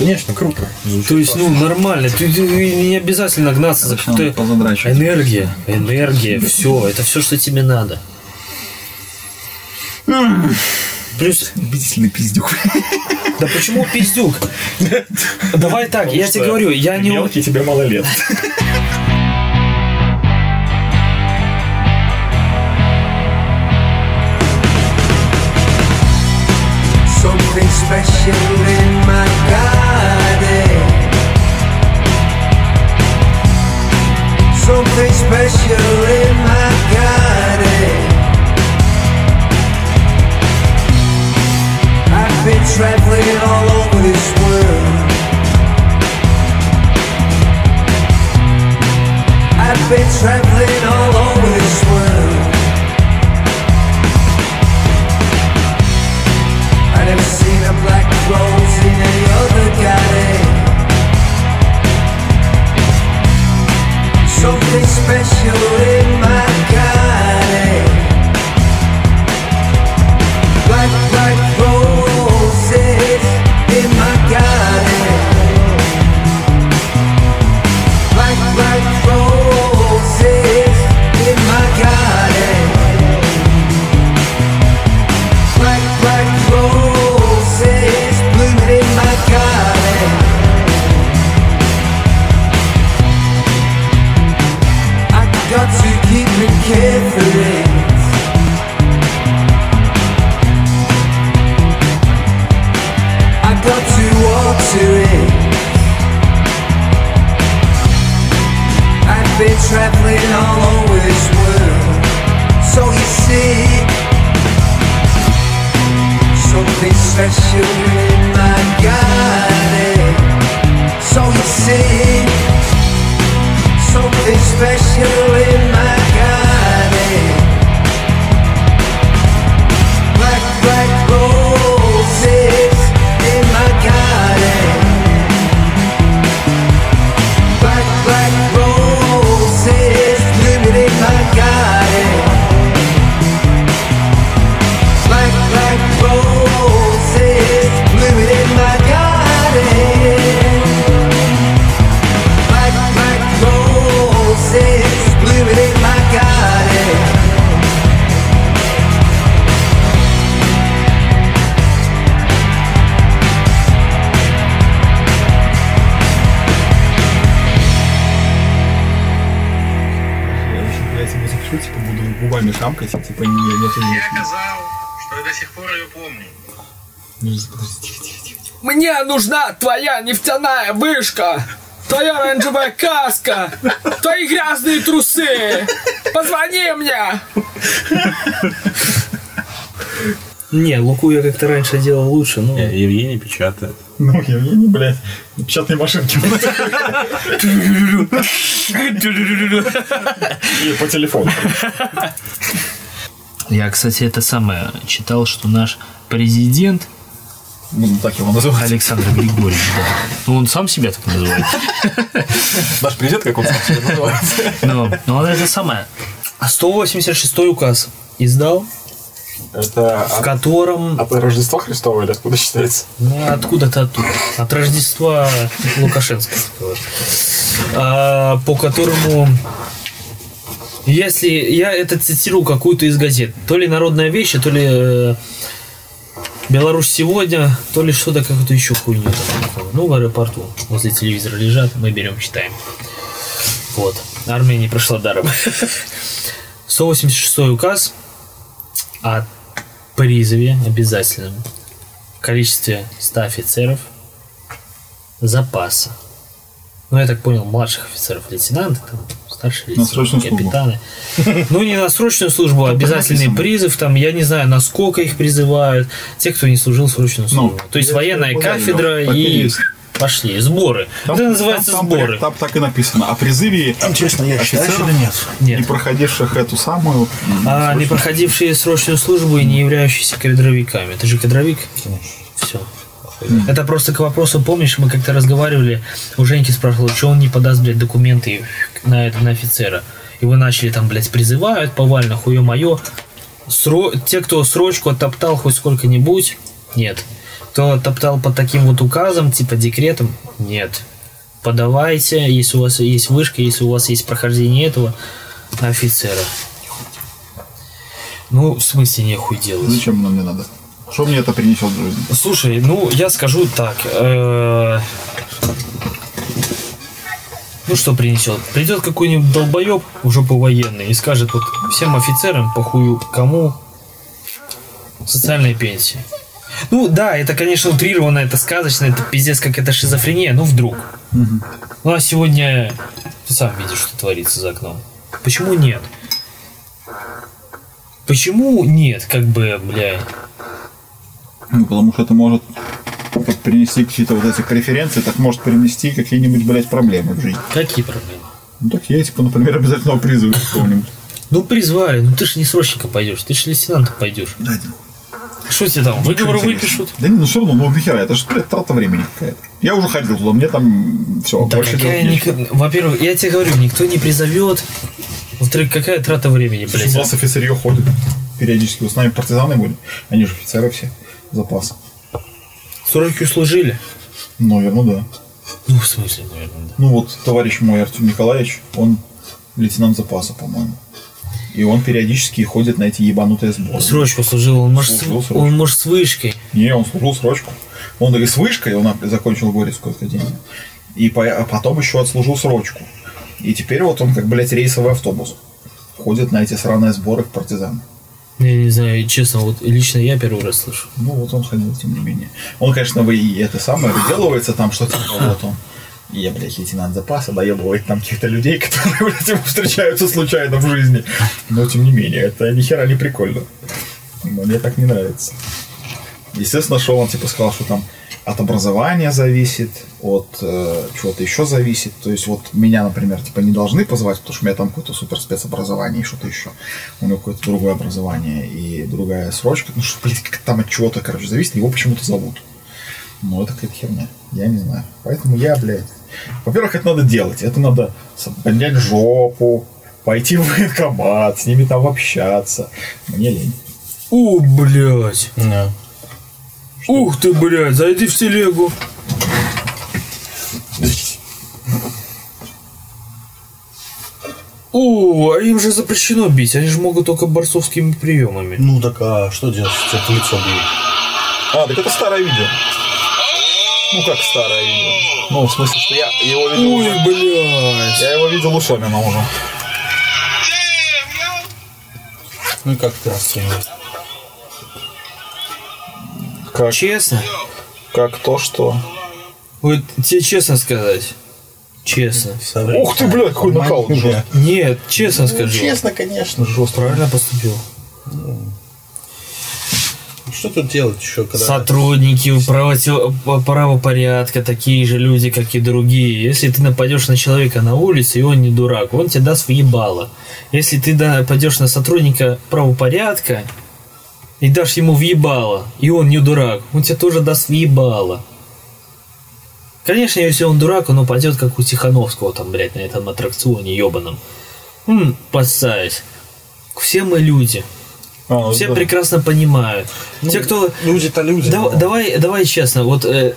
Конечно, круто. Звучит То есть, классно. ну, нормально. Ты, ты не обязательно гнаться за позадрачивать? Энергия, энергия, все, это все, что тебе надо. Плюс, Убедительный пиздюк. да почему пиздюк? Давай так, я тебе говорю, я не... Мелкий тебе мало лет. Something special in Something special in my garden. I've been traveling all over this world. I've been traveling all over this world. I never seen a black rose in any other garden. Something special in my garden. Over this so you see. Special in my garden. So you see, не, не, не, Я сказал, что я до сих пор ее помню. тихо. Мне нужна твоя нефтяная вышка, твоя оранжевая каска, твои грязные трусы. Позвони мне. Не, Луку я как-то раньше делал лучше, но... Евгений печатает. Ну, Евгений, блядь, печатные машинки. И по телефону. Я, кстати, это самое читал, что наш президент Буду так его называть. Александр Григорьевич, да. Ну, он сам себя так называет. Наш президент, как он сам себя называется. Но, но он это самое. 186 указ издал, Это в от, котором от Рождества Христова или откуда считается? Ну, откуда-то оттуда. От Рождества Лукашенского. А, по которому... Если я это цитирую какую-то из газет, то ли народная вещь, то ли э, Беларусь сегодня, то ли что-то какую-то еще хуйню. Ну, в аэропорту возле телевизора лежат, мы берем, читаем. Вот. Армия не прошла даром. 186 указ о призыве обязательном количестве 100 офицеров запаса. Ну, я так понял, младших офицеров, лейтенанты, там, старшие На срочную службу. капитаны. Ну, не на срочную службу, а обязательный призыв, там, я не знаю, насколько их призывают, те, кто не служил срочную службу. То есть военная кафедра и пошли, сборы. Там- Это называется там- там сборы. прям- Там так и написано. О призыве Интересно, я считаю офицеров, или нет? не Нет. проходивших эту самую... А не проходившие срочную службу и не являющиеся кадровиками. Ты же кадровик? Все. Это просто к вопросу, помнишь, мы как-то разговаривали, у Женьки спрашивал, что он не подаст, блядь, документы на, это, на офицера. И вы начали там, блядь, призывают повально, хуе мое. Сро... Те, кто срочку оттоптал хоть сколько-нибудь, нет. кто топтал под таким вот указом, типа декретом, нет. Подавайте, если у вас есть вышка, если у вас есть прохождение этого на офицера. Ну, в смысле, нехуй делать. Зачем оно мне надо? Что мне это принесет в жизнь? Слушай, ну я скажу так. э, Ну что принесет? Придет какой-нибудь долбоеб, уже военный, и скажет вот всем офицерам, похую кому, социальная пенсия. Ну да, это, конечно, утрировано, это сказочно, это пиздец, как это шизофрения, ну вдруг. Ну а сегодня ты сам видишь, что творится за окном. Почему нет? Почему нет, как бы, бля, Ну, потому что это может как принести какие-то вот эти преференции, так может принести какие-нибудь, блядь, проблемы в жизнь. какие проблемы? Ну, так я, типа, например, обязательного призыва какого-нибудь. Ну призвали, ну ты ж не срочника пойдешь, ты ж лейтенанта пойдешь. Да. Что тебе там, выговор выпишут? Да не, ну все равно, ну нахера, это же, блядь, трата времени какая-то. Я уже ходил туда, мне там все, Да больше какая ник- Во-первых, я тебе говорю, никто не призовет. Во-вторых, какая трата времени, блядь? У нас офицерье ходит периодически. Вот с нами партизаны были. Они же офицеры все. Запас. Сроки служили? Наверное, да. Ну, в смысле, наверное, да. Ну вот товарищ мой Артем Николаевич, он лейтенант запаса, по-моему. И он периодически ходит на эти ебанутые сборы. Срочку служил, он может, Служил срочку. он может с вышкой. Не, он служил срочку. Он и с вышкой, он закончил Горецкую академию. И по- а потом еще отслужил срочку. И теперь вот он как, блядь, рейсовый автобус. Ходит на эти сраные сборы в партизан. Я не знаю, честно, вот лично я первый раз слышу. Ну, вот он ходил, тем не менее. Он, конечно, вы и это самое, выделывается там, что типа вот он. И я, блядь, лейтенант запаса, доебывает там каких-то людей, которые, блядь, ему встречаются случайно в жизни. Но, тем не менее, это ни хера не прикольно. Но мне так не нравится. Естественно, что он, типа, сказал, что там от образования зависит, от э, чего-то еще зависит. То есть, вот меня, например, типа, не должны позвать, потому что у меня там какое-то супер спецобразование и что-то еще. У него какое-то другое образование и другая срочка. Ну, что, блядь, как там от чего-то, короче, зависит, его почему-то зовут. Ну, это какая-то херня. Я не знаю. Поэтому я, блядь... Во-первых, это надо делать. Это надо поднять жопу, пойти в военкомат, с ними там общаться. Мне лень. О, блядь. Да. Ух ты, блядь, зайди в телегу. О, а им же запрещено бить, они же могут только борцовскими приемами. Ну так а что делать, тебе в лицо бьют? А, так это старое видео. Ну, как старое видео? Ну, в смысле, что я его видел Ой, уже. блядь. Я его видел у Сомина уже. Ну и как ты расцениваешь? Как, Честно? как то, что... Вот тебе честно сказать. Честно. Ух ты, блядь, какой нокаут. Нет, честно скажу. Честно, конечно, жестко. Правильно поступил. Что тут делать еще, когда... Сотрудники право- правопорядка, такие же люди, как и другие. Если ты нападешь на человека на улице, и он не дурак, он тебе даст въебало. Если ты нападешь на сотрудника правопорядка и дашь ему въебало, и он не дурак, он тебе тоже даст въебало. Конечно, если он дурак, он упадет, как у Тихановского там, блядь, на этом аттракционе ебаном. М, подставить. Все мы люди. А, ну Все да. прекрасно понимают. Те, кто Люди-то люди. да- но- давай, давай честно, вот э,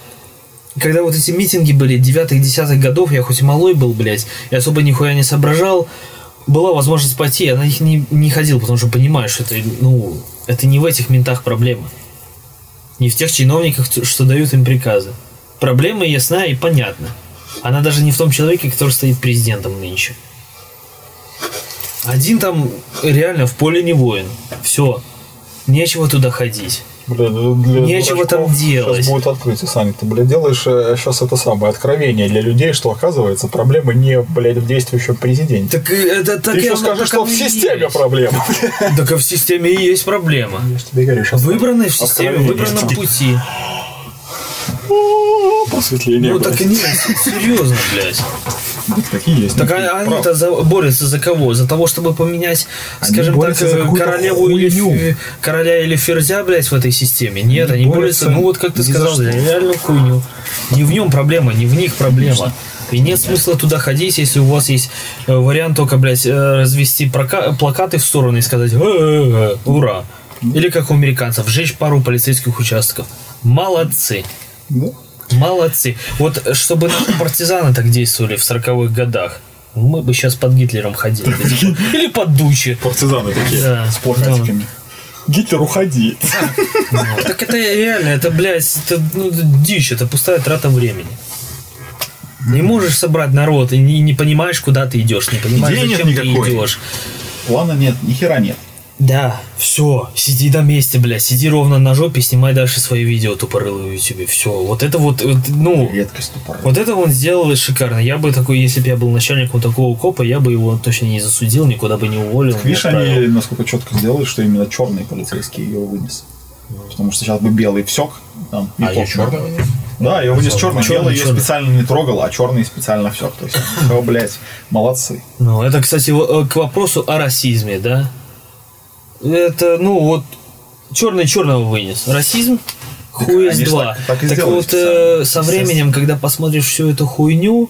когда вот эти митинги были девятых-десятых годов, я хоть малой был, блядь, и особо нихуя не соображал, была возможность пойти, я на них не, не ходил, потому что понимаю, что это, ну, это не в этих ментах проблема. Не в тех чиновниках, что дают им приказы. Проблема ясна и понятна. Она даже не в том человеке, который стоит президентом нынче. Один там реально в поле не воин. Все. Нечего туда ходить. Бля, для- для Нечего там делать. Сейчас будет открытие, Саня. Ты, блядь, делаешь сейчас это самое откровение для людей, что оказывается проблема не, блядь, в действующем президенте. Так э, это так Ты еще скажи, что в системе есть. проблема. Так и в системе и есть проблема. Я ж тебе говорю, сейчас Выбранный в системе, в Откровение. выбранном пути. Просветление. Ну так и нет, серьезно, блядь. такие есть. Так а- они-то за- борются за кого? За того, чтобы поменять, Они скажем так, королеву или короля или ферзя, блядь, в этой системе? Нет, Они они борются, ну вот как ты сказал, за реальную хуйню. Не в нем проблема, не в них проблема. И нет смысла туда ходить, если у вас есть э, вариант только, блядь, э, развести плакаты в стороны и сказать «Э-э-э, ура. Или как у американцев, сжечь пару полицейских участков. Молодцы. Молодцы. Вот чтобы наши партизаны так действовали в 40-х годах, мы бы сейчас под Гитлером ходили. Или под Дучи. Партизаны такие. Да. С плакатиками. Гитлер, уходи. Ну, так это реально, это, блядь, это, ну, это дичь, это пустая трата времени. Не можешь собрать народ и не, не понимаешь, куда ты идешь, не понимаешь, Идеи зачем ты идешь. Плана нет, ни хера нет. Да, все, сиди на месте, блядь, сиди ровно на жопе, снимай дальше свои видео тупорылые в ютубе. Все, вот это вот, вот, ну, Редкость тупорылая. вот это он сделал шикарно. Я бы такой, если бы я был начальником такого копа, я бы его точно не засудил, никуда бы не уволил. не Видишь, отправил. они насколько четко сделали, что именно черный полицейский ее вынес. Потому что сейчас бы белый всек. Там, и А похуй. черный вынес? Да, ее вынес черный. Черный, Белый ее специально не трогал, а черный специально всек. То есть, о, блядь, молодцы. Ну, это, кстати, э, к вопросу о расизме, да? Это, ну, вот, черный черного вынес. Расизм хуй из два. так- так Так вот, э, со временем, когда посмотришь всю эту хуйню,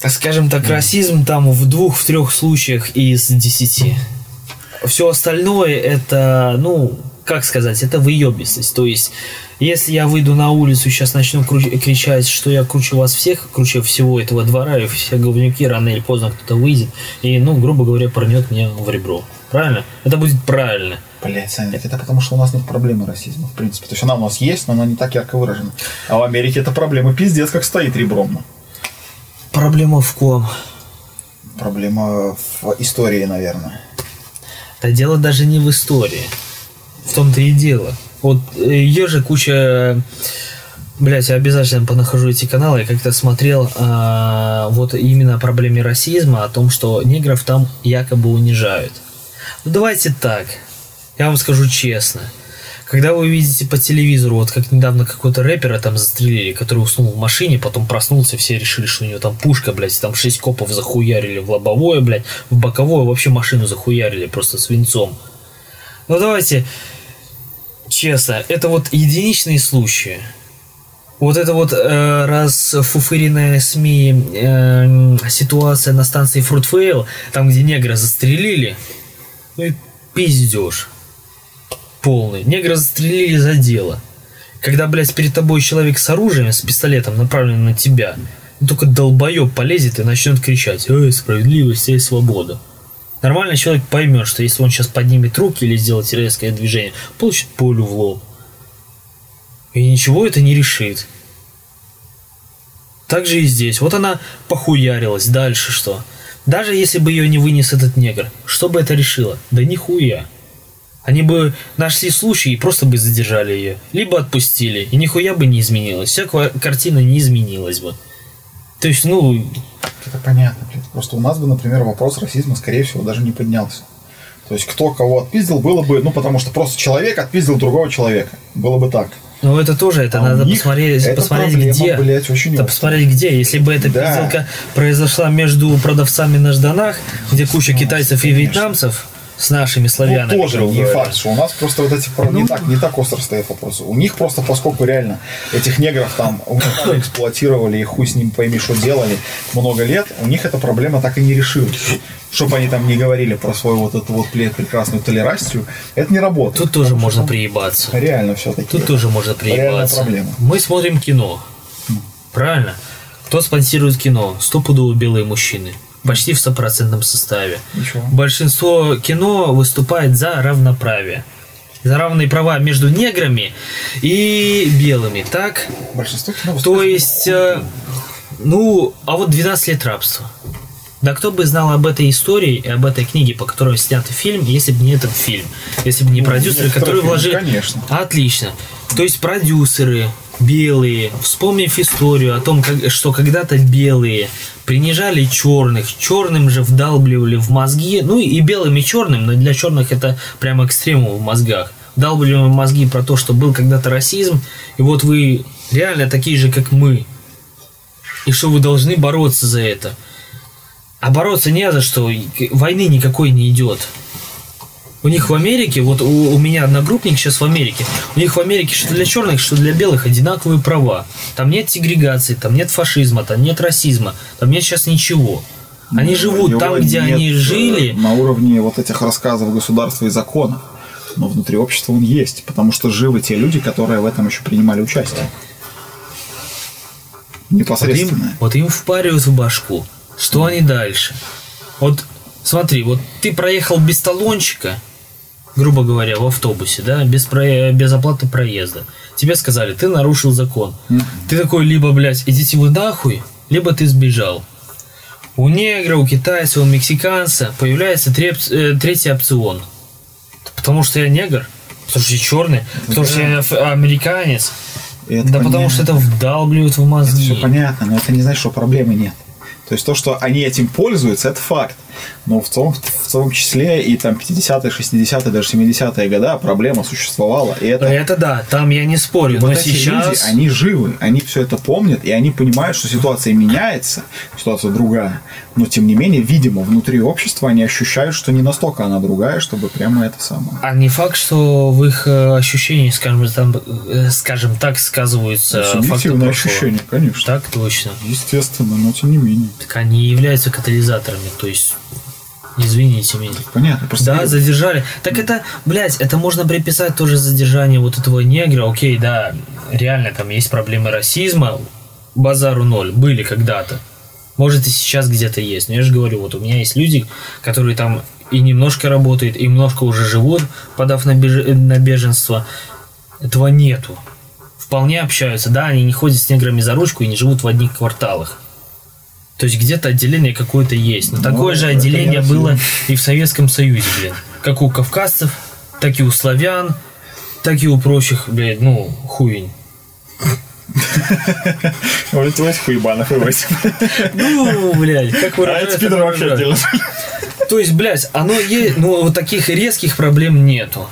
так скажем так, расизм там в двух, в трех случаях из десяти. Все остальное это, ну, как сказать, это выебистость. То есть, если я выйду на улицу и сейчас начну кричать, что я круче вас всех, круче всего этого двора, и все говнюки, рано или поздно кто-то выйдет и, ну, грубо говоря, порнет мне в ребро. Правильно? Это будет правильно. Блять, Саня, это потому, что у нас нет проблемы расизма, в принципе. То есть она у нас есть, но она не так ярко выражена. А в Америке эта проблема пиздец как стоит ребром. Проблема в ком? Проблема в истории, наверное. Да дело даже не в истории. В том-то и дело. Вот ее же куча... Блять, я обязательно понахожу эти каналы. Я как-то смотрел а, вот именно о проблеме расизма, о том, что негров там якобы унижают. Ну давайте так. Я вам скажу честно. Когда вы видите по телевизору, вот как недавно какого-то рэпера там застрелили, который уснул в машине, потом проснулся, все решили, что у него там пушка, блядь, там шесть копов захуярили в лобовое, блядь, в боковое, вообще машину захуярили просто свинцом. Ну давайте, честно, это вот единичные случаи. Вот это вот э, расфуфыренная СМИ э, ситуация на станции Фрутвейл, там, где негра застрелили, ну и пиздеж полный. Негра застрелили за дело. Когда, блядь, перед тобой человек с оружием, с пистолетом, направленным на тебя, ну, только долбоеб полезет и начнет кричать «Эй, справедливость, эй, свобода». Нормальный человек поймет, что если он сейчас поднимет руки или сделает резкое движение, получит пулю в лоб. И ничего это не решит. Так же и здесь. Вот она похуярилась. Дальше что? Даже если бы ее не вынес этот негр, что бы это решило? Да нихуя. Они бы нашли случай и просто бы задержали ее. Либо отпустили. И нихуя бы не изменилось. Вся картина не изменилась бы. То есть, ну, Это понятно. Просто у нас бы, например, вопрос расизма, скорее всего, даже не поднялся. То есть, кто кого отпиздил, было бы, ну, потому что просто человек отпиздил другого человека. Было бы так. Ну это тоже, это А надо посмотреть, это посмотреть проблема, где. блядь, очень это посмотреть где. Если бы эта Да. пизделка произошла между продавцами на Жданах, где куча китайцев и конечно. вьетнамцев с нашими Ну, славянами. тоже грубо не говоря. факт, что у нас просто вот эти Ну. не, так, не так остро стоят вопросы. У них просто, поскольку реально этих негров там эксплуатировали и хуй с ним пойми, что делали много лет, у них эта проблема так и не решилась. Чтобы они там не говорили про свою вот эту вот прекрасную толерастию, это не работает. Тут тоже можно там приебаться. Реально все-таки. Тут тоже можно приебаться. проблема. Мы смотрим кино. Правильно? Кто спонсирует кино? Стопудово белые мужчины. Почти в стопроцентном составе. Ничего. Большинство кино выступает за равноправие. За равные права между неграми и белыми, так? Большинство кино То есть, э, ну, а вот 12 лет рабства. Да кто бы знал об этой истории и об этой книге, по которой снят фильм, если бы не этот фильм, если бы не продюсеры, некоторые которые вложили... конечно. Отлично. То есть продюсеры белые, вспомнив историю о том, как, что когда-то белые принижали черных, черным же вдалбливали в мозги, ну и белым и черным, но для черных это прямо экстремум в мозгах. Вдалбливали в мозги про то, что был когда-то расизм, и вот вы реально такие же, как мы, и что вы должны бороться за это. А бороться не за что, войны никакой не идет. У них в Америке, вот у, у меня одногруппник сейчас в Америке, у них в Америке что для черных, что для белых одинаковые права. Там нет сегрегации, там нет фашизма, там нет расизма, там нет сейчас ничего. Они живут У там, где они э, жили. На уровне вот этих рассказов государства и закона. Но внутри общества он есть, потому что живы те люди, которые в этом еще принимали участие. Вот им, Непосредственно. вот им впаривают в башку. Что они дальше? Вот смотри, вот ты проехал без талончика, грубо говоря, в автобусе, да, без, про- без оплаты проезда. Тебе сказали, ты нарушил закон. Ты такой, либо, блядь, идите вы нахуй, либо ты сбежал. У негра, у китайца, у мексиканца появляется треп- э, третий опцион. Потому что я негр, потому что я черный, потому что я американец. Это да потому понятно. что это вдалбливают в мозги. Все понятно, но это не значит, что проблемы нет. То есть то, что они этим пользуются, это факт. Но в том, в том числе и там 50-е, 60-е, даже 70-е года проблема существовала. И это, Это да, там я не спорю, вот но эти сейчас... люди, они живы, они все это помнят, и они понимают, что ситуация меняется, ситуация другая. Но тем не менее, видимо, внутри общества они ощущают, что не настолько она другая, чтобы прямо это самое. А не факт, что в их э, ощущении, скажем, там, э, скажем так, сказываются факты Субъективное прошлого. ощущение, конечно. Так точно. Естественно, но тем не менее. Так они являются катализаторами, то есть, извините меня. Понятно. Просто Да, задержали. Так это, блядь, это можно приписать тоже задержание вот этого негра. Окей, да, реально там есть проблемы расизма. Базару ноль. Были когда-то. Может и сейчас где-то есть. Но я же говорю, вот у меня есть люди, которые там и немножко работают, и немножко уже живут, подав на, беж- на беженство. Этого нету. Вполне общаются. Да, они не ходят с неграми за ручку и не живут в одних кварталах. То есть где-то отделение какое-то есть. Но такое же это отделение было и в Советском Союзе, блин. Как у кавказцев, так и у славян, так и у прочих, блядь, ну, хуйнь. Вот этих хуебанов и восемь. Ну, блядь, как А выражаются, эти пидоры так вообще отдельно. То есть, блядь, оно есть, ну, вот таких резких проблем нету.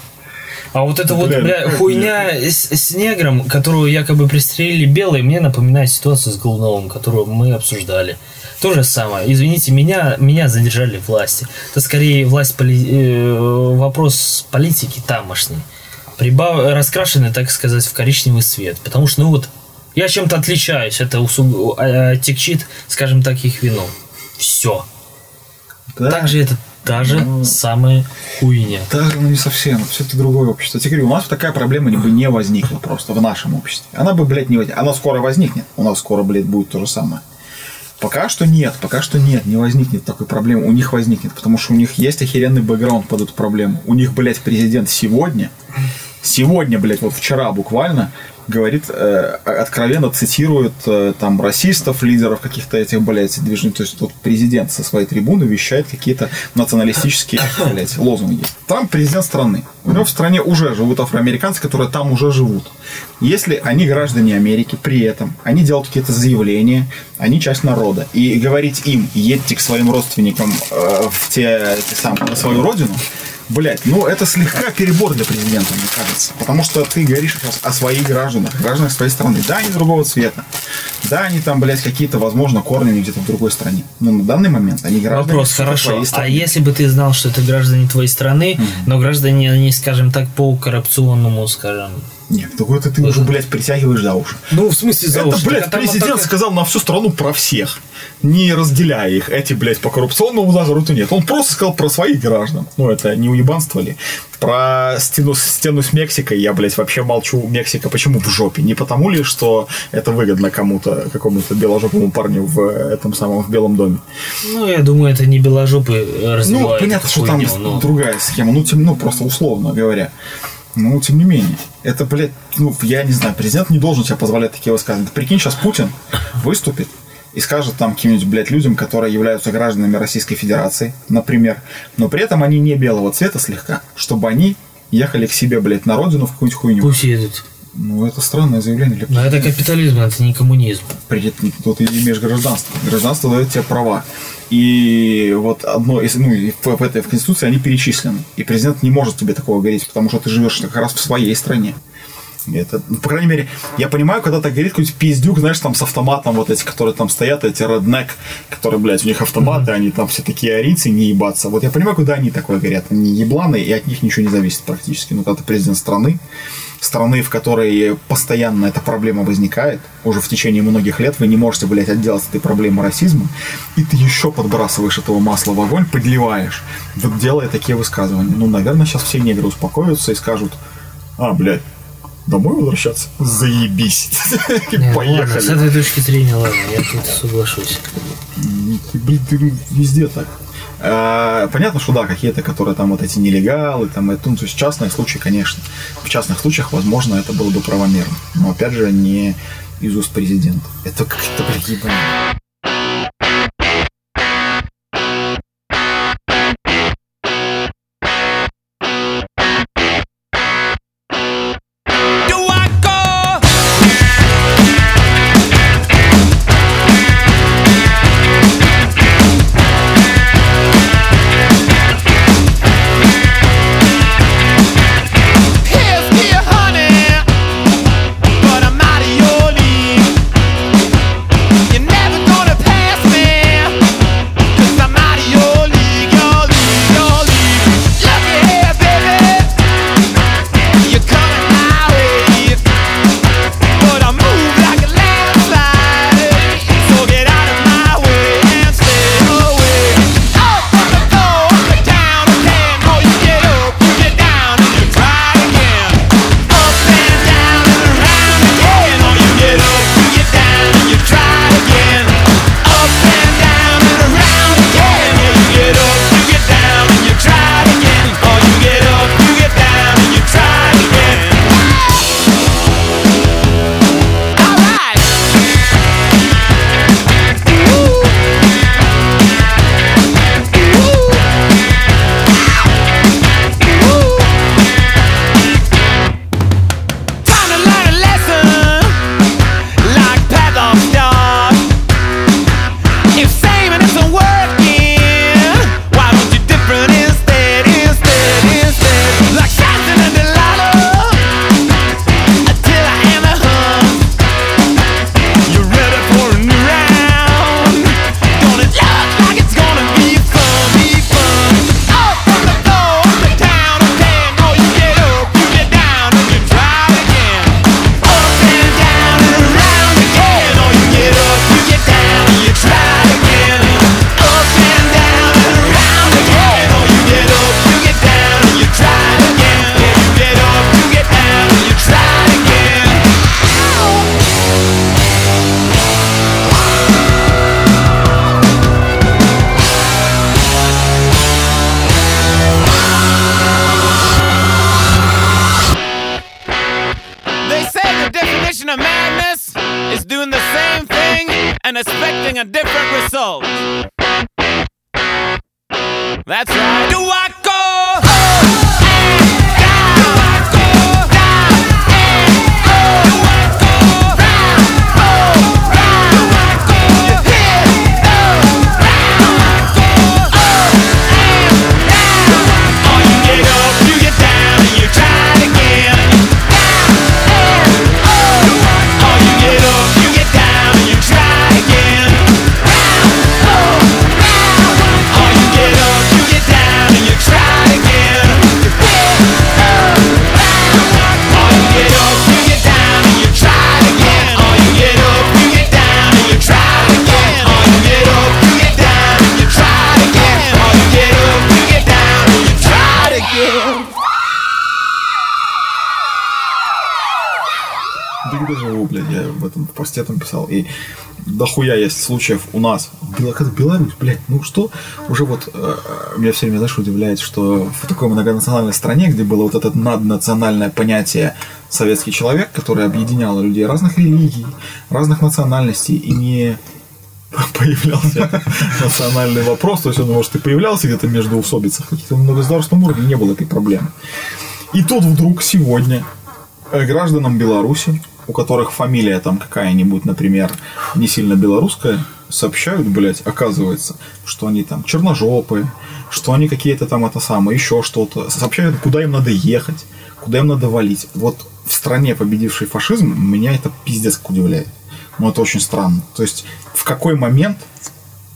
А вот эта вот, бля, хуйня с, с негром, которую якобы пристрелили белые, мне напоминает ситуацию с Голуновым, которую мы обсуждали. То же самое. Извините, меня, меня задержали власти. Это скорее власть поли- э, вопрос политики тамошней. Прибав... Раскрашены, так сказать, в коричневый цвет. Потому что, ну вот, я чем-то отличаюсь. Это усуг... э, текчит, скажем так, их вину. Все. Да. Также это та же Ну. самая хуйня. Даже ну, не совсем, все это другое общество. Я тебе говорю, у нас такая проблема бы не возникла просто в нашем обществе. Она бы, блядь, не возникла. Она скоро возникнет. У нас скоро, блядь, будет то же самое. Пока что нет, пока что нет, не возникнет такой проблемы. У них возникнет, потому что у них есть охеренный бэкграунд под эту проблему. У них, блядь, президент сегодня, сегодня, блядь, вот вчера буквально говорит, э, откровенно цитирует э, там расистов, лидеров каких-то этих, блядь, движений. То есть вот президент со своей трибуны вещает какие-то националистические, блядь, лозунги. Там президент страны. У него в стране уже живут афроамериканцы, которые там уже живут. Если они граждане Америки, при этом они делают какие-то заявления, они часть народа, и говорить им, едьте к своим родственникам э, в те, эти самые, на свою родину, Блять, ну это слегка перебор для президента, мне кажется. Потому что ты говоришь сейчас о своих гражданах, гражданах своей страны. Да, они другого цвета. Да, они там, блядь, какие-то, возможно, корнями где-то в другой стране. Но на данный момент они граждане Вопрос, хорошо. А если бы ты знал, что это граждане твоей страны, но граждане, они, скажем так, по коррупционному, скажем... Нет, так это ты уже, блядь, притягиваешь за уши. Ну, в смысле, за Это, уши. блядь, Так, там вот президент так- сказал на всю страну про всех, не разделяя их. Эти, блядь, по коррупционному лазаруту нет. Он просто сказал про своих граждан. Ну, это не уебанство ли? Про стену, стену с Мексикой я, блядь, вообще молчу. Мексика почему в жопе? Не потому ли, что это выгодно кому-то, какому-то беложопому парню в этом самом, в Белом доме? Ну, я думаю, это не беложопы Ну, развивают понятно, эту что там но- другая схема. Ну, тем, ну, просто условно говоря. Ну, тем не менее. Это, блядь, ну, я не знаю, президент не должен себе позволять такие высказывания. Прикинь, сейчас Путин выступит и скажет там каким-нибудь, блядь, людям, которые являются гражданами Российской Федерации, например, но при этом они не белого цвета слегка, чтобы они ехали к себе, блядь, на родину в какую-нибудь хуйню. Пусть едут. Ну, это странное заявление для Но это капитализм, это не коммунизм. При- тут ты имеешь гражданство. Гражданство дает тебе права. И вот одно из, ну, в, в этой в Конституции они перечислены. И президент не может тебе такого говорить, потому что ты живешь как раз в своей стране. Это, ну, по крайней мере, я понимаю, когда так говорит какой-нибудь пиздюк, знаешь, там с автоматом, вот эти, которые там стоят, эти реднек, которые, блядь, у них автоматы, они там все такие арийцы, не ебаться. Вот я понимаю, куда они такое говорят. Они ебланы, и от них ничего не зависит практически. Ну, когда ты президент страны, страны, в которой постоянно эта проблема возникает, уже в течение многих лет вы не можете, блядь, отделаться от этой проблемы расизма, и ты еще подбрасываешь этого масла в огонь, подливаешь, вот делая такие высказывания. Ну, наверное, сейчас все негры успокоятся и скажут, а, блядь, домой возвращаться? Заебись. Ну ладно, с поехали. этой точки зрения, ладно, я тут соглашусь. Блин, ты везде так. А, Понятно, что да, какие-то, которые там вот эти нелегалы, там, это, ну, то есть частные случаи, конечно. В частных случаях, возможно, это было бы правомерно. Но, опять же, не из уст президента. Это как-то, блядь, посте там писал. И дохуя есть случаев у нас. В Бел- как Беларусь, блядь, ну что? Уже вот э, меня все время, знаешь, удивляет, что в такой многонациональной стране, где было вот это наднациональное понятие советский человек, который объединяло людей разных религий, разных национальностей и не появлялся национальный вопрос, то есть он, может, и появлялся где-то между усобицах, каких-то многогосударственном уровне не было этой проблемы. И тут вдруг сегодня э, гражданам Беларуси, у которых фамилия там какая-нибудь, например, не сильно белорусская, сообщают, блядь, оказывается, что они там черножопые, что они какие-то там это самое, еще что-то. Сообщают, куда им надо ехать, куда им надо валить. Вот в стране, победившей фашизм, меня это пиздец удивляет. Ну, это очень странно. То есть, в какой момент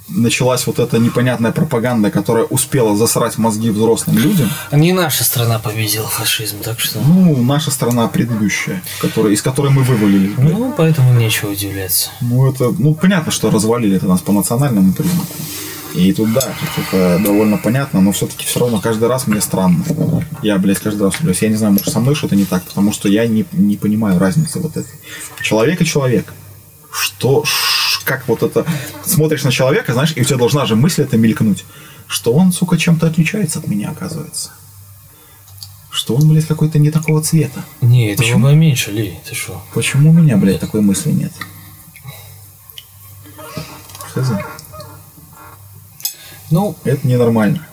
началась вот эта непонятная пропаганда, которая успела засрать мозги взрослым людям, Не наша страна победила фашизм, так что... ну, наша страна предыдущая, которая, из которой мы вывалили. Ну, поэтому нечего удивляться. Ну, это, ну, понятно, что развалили это нас по национальному признаку. И тут, да, тут это довольно понятно, но все-таки все равно каждый раз мне странно. Я, блядь, каждый раз удивляюсь. Я не знаю, может, со мной что-то не так, потому что я не, не понимаю разницы вот этой. Человек и человек. Что, как вот это... Смотришь на человека, знаешь, и у тебя должна же мысль это мелькнуть, что он, сука, чем-то отличается от меня, оказывается. Что он, блядь, какой-то не такого цвета. Не, этого Почему? поменьше, Ли, ты что? Почему у меня, блядь, такой мысли нет? Хз. Ну, Это ненормально.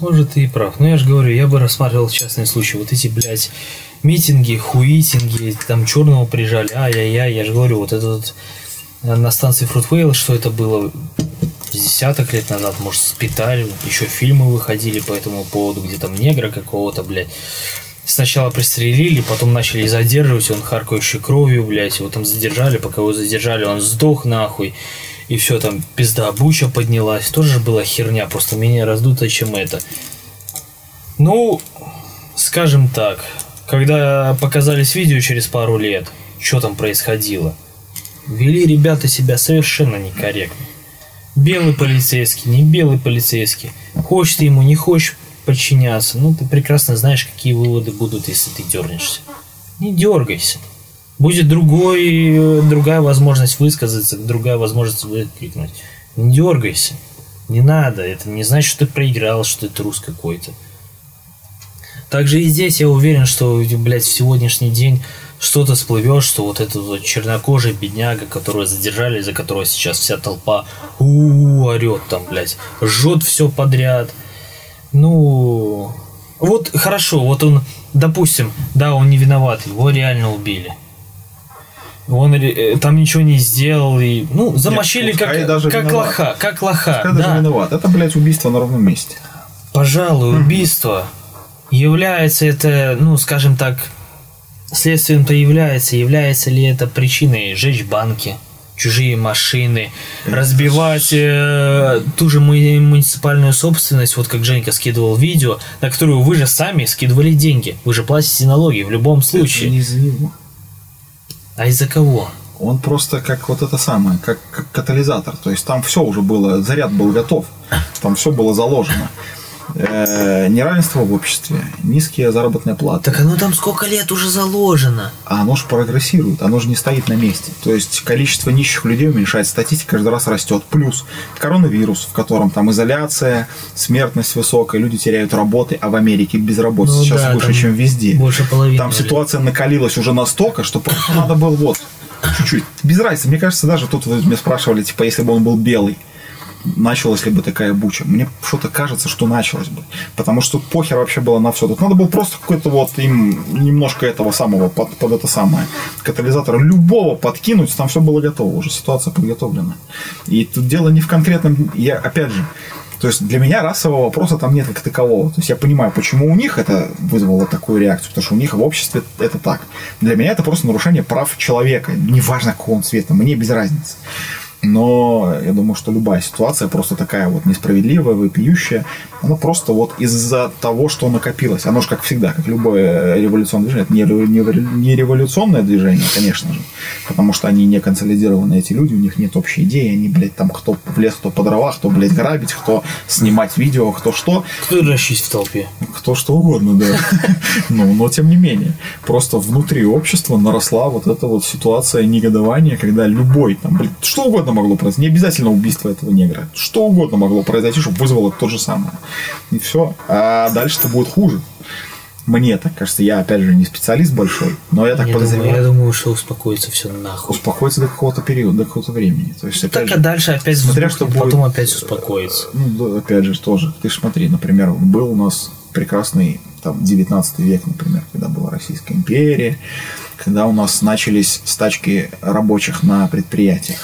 может, ты и прав. Но я же говорю, я бы рассматривал частные случаи. Вот эти, блядь, митинги, хуитинги, там черного прижали, ай-яй-яй, я же говорю, вот это вот на станции Фрутвейл, что это было десяток лет назад, может, спитали, еще фильмы выходили по этому поводу, где там негра какого-то, блядь, сначала пристрелили, потом начали задерживать, он харкающий кровью, блядь, его там задержали, пока его задержали, он сдох нахуй, и все, там пизда буча поднялась, тоже была херня, просто менее раздутая, чем это. Ну, скажем так, когда показались видео через пару лет, что там происходило, вели ребята себя совершенно некорректно. Белый полицейский, не белый полицейский. Хочешь ты ему, не хочешь подчиняться. Ну, ты прекрасно знаешь, какие выводы будут, если ты дернешься. Не дергайся. Будет другой, другая возможность высказаться, другая возможность выкрикнуть. Не дергайся. Не надо. Это не значит, что ты проиграл, что ты трус какой-то. Также и здесь я уверен, что, блядь, в сегодняшний день что-то всплывет, что вот этот вот чернокожий бедняга, которого задержали, за которого сейчас вся толпа у орет там, блядь, жжет все подряд. Ну, вот хорошо, вот он, допустим, да, он не виноват, его реально убили. Он э, там ничего не сделал и, ну, замочили пускай как, даже как виноват. лоха, как лоха, Пускай да. даже виноват. Это, блядь, убийство на ровном месте. Пожалуй, убийство является это, ну, скажем так, следствием-то является. Является ли это причиной сжечь банки, чужие машины, разбивать э, ту же му- муниципальную собственность, вот как Женька скидывал видео, на которую вы же сами скидывали деньги. Вы же платите налоги в любом Это случае. не из-за него. А из-за кого? Он просто как вот это самое, как, как катализатор. То есть там все уже было, заряд был готов. Там все было заложено. Э, неравенство в обществе, низкие заработные платы. Так оно там сколько лет уже заложено? А оно же прогрессирует, оно же не стоит на месте. То есть количество нищих людей уменьшается, статистика каждый раз растет. Плюс коронавирус, в котором там изоляция, смертность высокая, люди теряют работы, а в Америке безработица Ну сейчас да, выше, чем везде. больше половины Там ситуация накалилась уже настолько, что просто надо было вот чуть-чуть. Без разницы. Мне кажется, даже тут вы меня спрашивали, типа, если бы он был белый, началась ли бы такая буча. Мне что-то кажется, что началось бы. Потому что похер вообще было на все. Тут надо было просто какой-то вот им немножко этого самого под, под это самое катализатора любого подкинуть, там все было готово уже, ситуация подготовлена. И тут дело не в конкретном, я опять же, то есть для меня расового вопроса там нет как такового. То есть я понимаю, почему у них это вызвало такую реакцию, потому что у них в обществе это так. Для меня это просто нарушение прав человека. Неважно, какого он цвета, мне без разницы. Но я думаю, что любая ситуация просто такая вот несправедливая, вопиющая, она просто вот из-за того, что накопилось. Оно же как всегда, как любое революционное движение. Это не, револю- не револю- не революционное движение, конечно же, потому что они не консолидированы, эти люди, у них нет общей идеи, они, блядь, там кто в лес, кто по дровах, кто, блядь, грабить, кто снимать видео, кто что. Кто дрочить в толпе? Кто что угодно, да. Ну, но тем не менее. Просто внутри общества наросла вот эта вот ситуация негодования, когда любой, там, блин, что угодно могло произойти. Не обязательно убийство этого негра. Что угодно могло произойти, чтобы вызвало то же самое. И все. А дальше-то будет хуже. Мне так кажется, я опять же не специалист большой, но я так Я думаю, подозреваю. я думаю, что успокоится все нахуй. Успокоиться до какого-то периода, до какого-то времени. То есть, опять Так, же, а дальше опять смотря что будет. потом опять успокоится. Ну, опять же, тоже. Ты ж смотри, например, был у нас прекрасный там 19 век, например, когда была Российская империя, когда у нас начались стачки рабочих на предприятиях.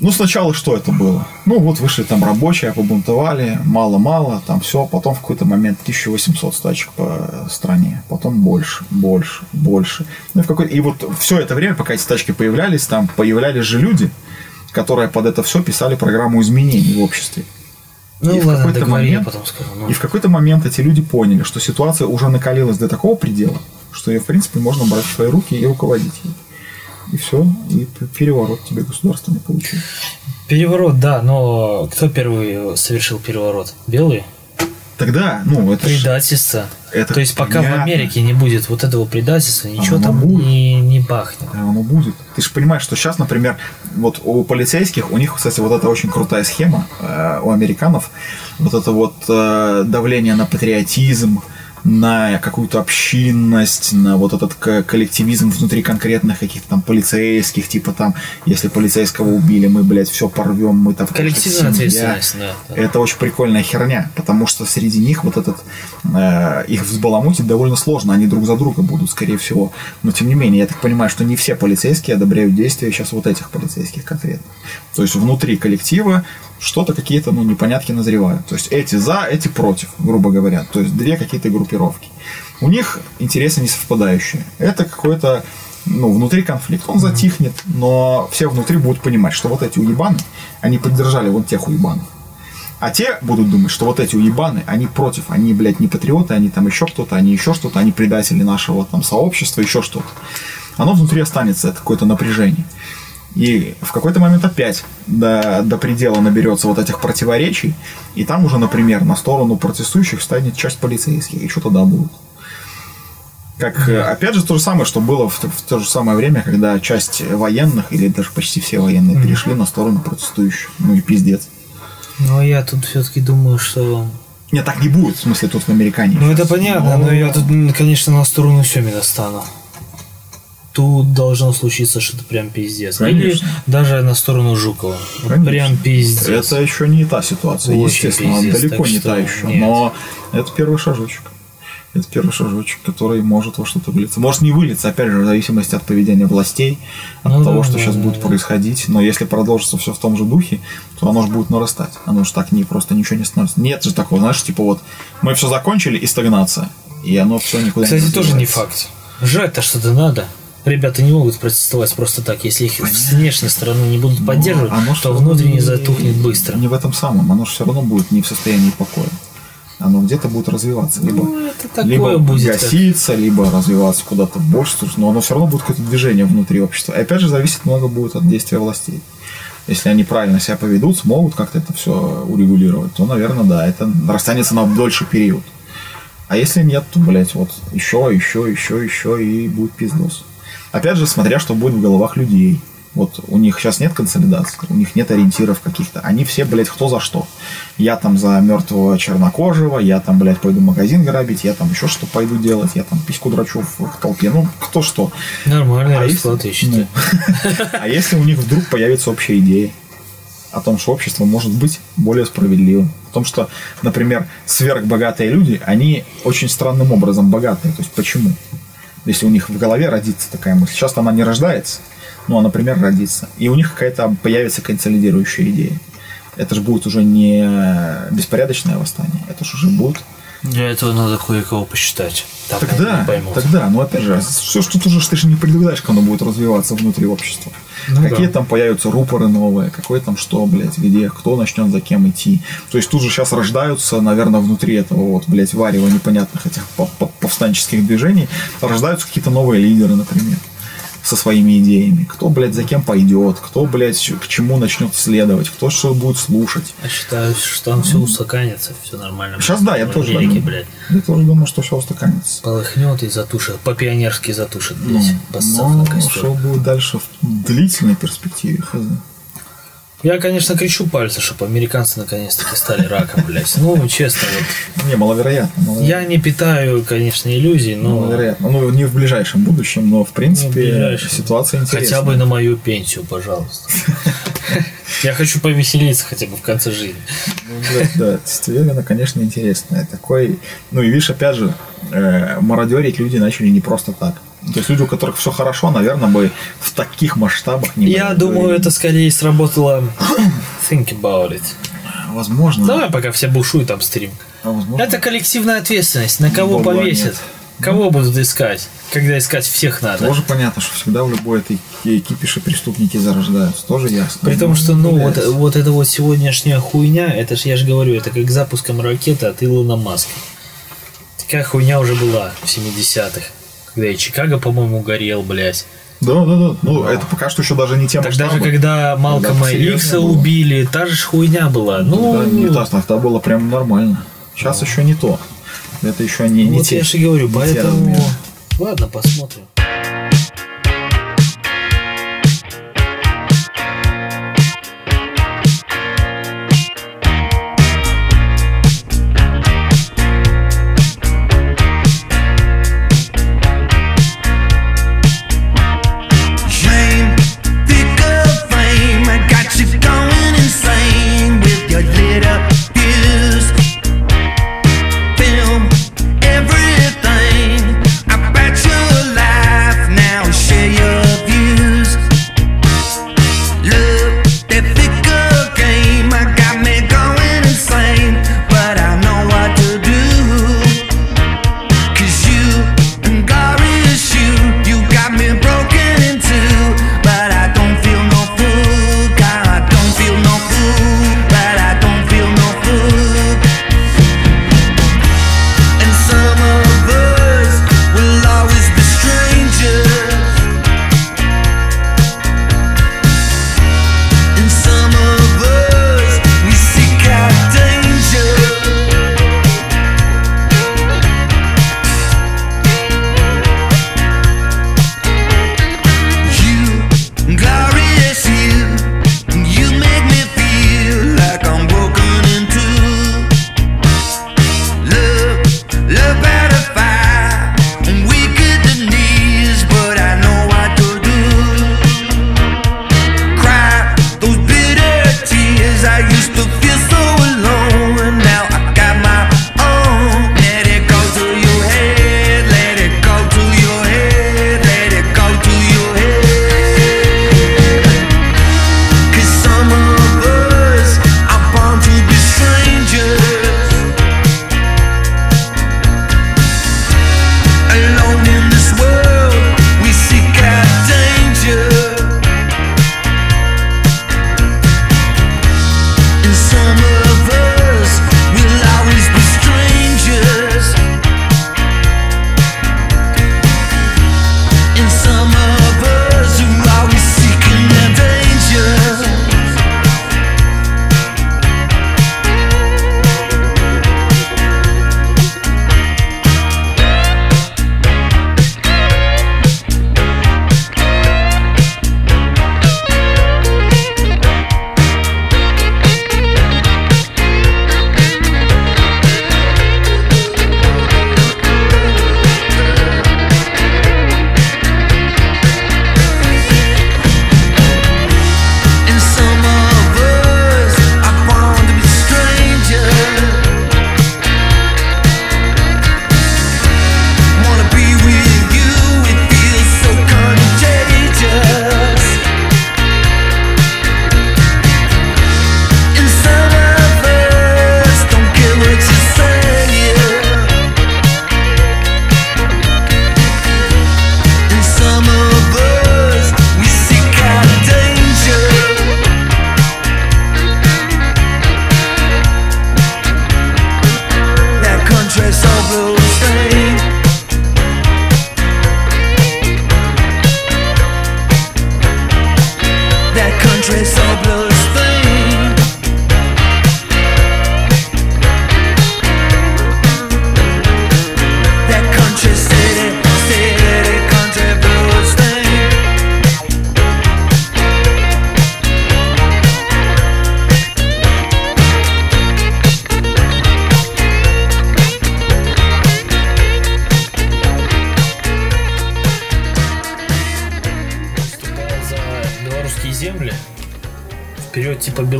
Ну, сначала что это было? Ну, вот вышли там рабочие, побунтовали, мало-мало, там все, потом в какой-то момент 1800 стачек по стране, потом больше, больше, больше. Ну, и, в какой и вот все это время, пока эти стачки появлялись, там появлялись же люди, которые под это все писали программу изменений в обществе. Ну И в ладно, какой-то договори, я момент- потом скажу. ну. И в какой-то момент эти люди поняли, что ситуация уже накалилась до такого предела, что ее, в принципе, можно брать в свои руки и руководить ей. И все, и переворот тебе государственный получил. Переворот, да, но кто первый совершил переворот? Белые? Тогда, ну, это ж- Предательство. это То есть пока в понятно. Америке не будет вот этого предательства, ничего Оно там будет. не, не бахнет. Да, оно будет. Ты же понимаешь, что сейчас, например, вот у полицейских, у них, кстати, вот это очень крутая схема э, у американцев, вот это вот э, давление на патриотизм, на какую-то общинность, на вот этот коллективизм внутри конкретных каких-то там полицейских, типа там, если полицейского убили, мы, блядь, все порвем, мы там... Коллективная ответственность, да. да. Это очень прикольная херня, потому что среди них вот этот э, их взбаламутить довольно сложно, они друг за друга будут, скорее всего. Но тем не менее, я так понимаю, что не все полицейские одобряют действия сейчас вот этих полицейских конкретно. То есть внутри коллектива что-то какие-то ну, непонятки назревают. То есть эти за, эти против, грубо говоря. То есть две какие-то группировки. У них интересы не совпадающие. Это какой-то ну, внутри конфликт. Он затихнет, но все внутри будут понимать, что вот эти уебаны, они поддержали вот тех уебанов. А те будут думать, что вот эти уебаны, они против, они, блядь, не патриоты, они там еще кто-то, они еще что-то, они предатели нашего там сообщества, еще что-то. Оно внутри останется, это какое-то напряжение. И в какой-то момент опять до, до предела наберется вот этих противоречий, и там уже, например, на сторону протестующих станет часть полицейских, и что тогда будет? Как, э, опять же, то же самое, что было в, в то же самое время, когда часть военных, или даже почти все военные, перешли на сторону протестующих. Ну и пиздец. Но я тут все-таки думаю, что... Нет, так не будет, в смысле, тут в Американе. Ну это понятно, но я тут, конечно, на сторону Семина стану. Тут должно случиться что-то прям пиздец. Конечно. Или даже на сторону Жукова. Конечно. прям пиздец. Это еще не та ситуация, Очень естественно, пиздец, далеко не что та еще. нет. Но это первый шажочек. Это первый шажочек, который может во что-то вылиться. Может не вылиться, опять же, в зависимости от поведения властей, от Ну того, да, что да, сейчас да, будет да. происходить. Но если продолжится все в том же духе, то оно же будет нарастать. Оно же так не просто ничего не становится. Нет же такого, знаешь, типа вот мы все закончили и стагнация. И оно все никуда Кстати, не тоже не факт. Жать-то что-то надо. Ребята не могут протестовать просто так. Если их с внешней стороны не будут поддерживать, Ну, оно ж то внутренне равно затухнет быстро. Не в этом самом. Оно же все равно будет не в состоянии покоя. Оно где-то будет развиваться. Либо, Ну, либо будет, как- гаситься, либо развиваться куда-то больше. Но оно все равно будет какое-то движение внутри общества. И опять же, зависит много будет от действия властей. Если они правильно себя поведут, смогут как-то это все урегулировать, то, наверное, да, это растянется на дольший период. А если нет, то, блядь, вот еще, еще, еще, еще и будет пиздос. Опять же, смотря что будет в головах людей. Вот у них сейчас нет консолидации, у них нет ориентиров каких-то. Они все, блядь, кто за что. Я там за мертвого чернокожего, я там, блядь, пойду магазин грабить, я там еще что пойду делать, я там письку драчу в, толпе. Ну, кто что. Нормальный А расклад, я считаю. А если у них вдруг появится общая идея о том, что общество может быть более справедливым, о том, что, например, сверхбогатые люди, они очень странным образом богатые. То есть почему? Если у них в голове родится такая мысль. Сейчас она не рождается, ну, а, например, родится. И у них какая-то появится консолидирующая идея. Это же будет уже не беспорядочное восстание, это же уже будет Для этого надо кое-кого посчитать. Так Тогда, тогда, ну опять же, все, что ты же ты же не предугадаешь, как оно будет развиваться внутри общества. Ну Какие да. там появятся рупоры новые, какой там что, блядь, где, кто начнет за кем идти. То есть тут же сейчас рождаются, наверное, внутри этого вот, блядь, варева непонятных этих по- по- повстанческих движений, рождаются какие-то новые лидеры, например, со своими идеями. Кто, блядь, за кем пойдет, кто, блядь, к чему начнет следовать, кто что будет слушать. Я считаю, что там все устаканится, все нормально. Сейчас да, я В тоже Америке, думаю. блядь, Я тоже думаю, что все устаканится. полыхнет и затушит, по-пионерски затушит, блядь, басцов Ну, на костер. что будет дальше в длительной перспективе, хз. Я, конечно, кричу пальцы, чтобы американцы наконец-таки стали раком, блядь. Ну, честно, вот. Не, маловероятно. маловероятно. Я не питаю, конечно, иллюзий, но Маловероятно. Ну, не в ближайшем будущем, но в принципе ближайшем. ситуация интересная. хотя бы на мою пенсию, пожалуйста. Я хочу повеселиться хотя бы в конце жизни. Ну, да, действительно, конечно, интересная. Такой, ну и видишь, опять же, э, мародерить люди начали не просто так. То есть люди, у которых все хорошо, наверное, бы в таких масштабах не Я думаю, это скорее сработало think about it. Возможно. Давай пока все бушуют там стрим. А, возможно. Это коллективная ответственность. На кого Бабла повесят? нет. Кого будут искать? Когда искать всех надо. Тоже понятно, что всегда в любой этой экипише преступники зарождаются. Тоже ясно. При том, что, ну, вот, вот эта вот сегодняшняя хуйня, это ж, я же говорю, это как запуском ракеты от Илона Маска. Такая хуйня уже была в 70-х. Когда и Чикаго, по-моему, горел, блядь. Да, да, да. Ну, это пока что еще даже не тема Тогда же, масштаба. когда Малкома Икса убили, та же хуйня была. Ну, Да, не та, тогда было прям нормально. Сейчас еще не то. Это еще не, не вот те. я же говорю, не поэтому... Ладно, посмотрим.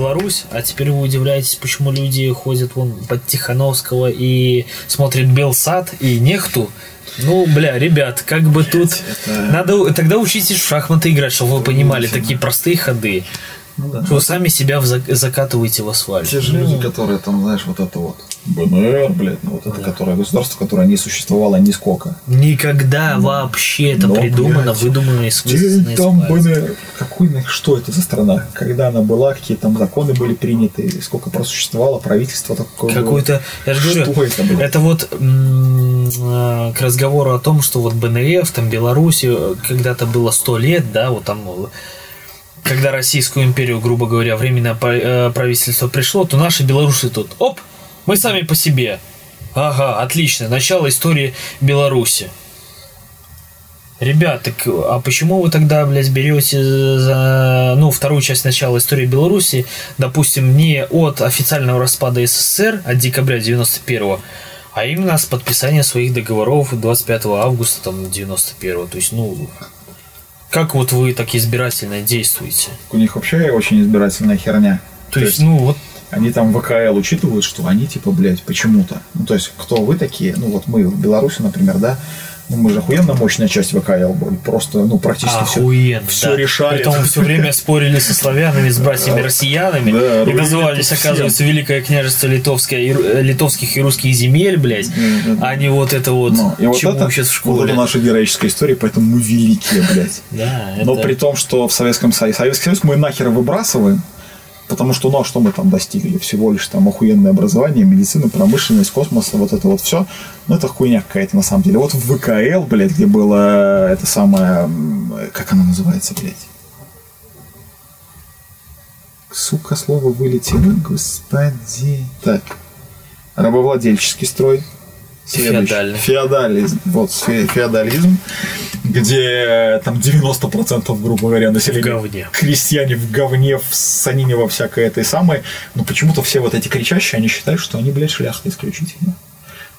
Беларусь, а теперь вы удивляетесь, почему люди ходят вон под Тихановского и смотрят Белсад и Нехту. Ну, бля, ребят, как бы тут... Надо у- тогда учитесь в шахматы играть, чтобы вы понимали такие простые ходы. Что вы сами себя в зак- закатываете в асфальт. Те же люди, которые там, знаешь, вот это вот БНР, блядь, ну вот это которое государство, которое не существовало нисколько. Никогда вообще это Но, придумано, блядь, выдумано и День там БНР. Какой, что это за страна? Когда она была, какие там законы были приняты, сколько просуществовало правительство такое. было? Какой-то, я же говорю, Что это было? это вот м, э, к разговору о том, что вот БНР, там Беларуси э, когда-то было сто лет, да, вот там, когда Российскую империю, грубо говоря, временное э, правительство пришло, то наши белорусы тут, оп, мы сами по себе. Ага, отлично, начало истории Беларуси. Ребят, так а почему вы тогда, блядь, берете за, ну, вторую часть начала истории Беларуси, допустим, не от официального распада СССР, от декабря 91 а именно с подписания своих договоров 25 августа там 91 То есть, ну, как вот вы так избирательно действуете? У них вообще очень избирательная херня. То, есть, ну, вот Они там ВКЛ учитывают, что они типа, блядь, почему-то. Ну, то есть, кто вы такие? Ну, вот мы в Беларуси, например, да, ну, мы же охуенно мощная часть ВКЛ были. Просто, ну, практически все, охуенно. все да. решали. Притом все время спорили со славянами, с братьями россиянами. Да, и назывались, оказывается, Великое княжество Литовское, и э, литовских и русских земель, блядь. А не вот это вот, Ну, и вот чему это, учат в вот школе. это наша героическая история, поэтому мы великие, блядь. Да, Но при том, что в Советском Союзе, Советский Союз мы нахер выбрасываем, потому что, ну, а что мы там достигли? Всего лишь там охуенное образование, медицина, промышленность, космос, вот это вот все. Ну, это хуйня какая-то на самом деле. Вот в ВКЛ, блядь, где было это самое, как оно называется, блядь? Сука, слово вылетело, господи. Так, рабовладельческий строй. Феодальный. Феодализм. Вот, фе- феодализм, где там 90% грубо говоря, населения. В говне. Крестьяне в говне, в санине во всякой этой самой. Но почему-то все вот эти кричащие, они считают, что они, блядь, шляхта исключительно.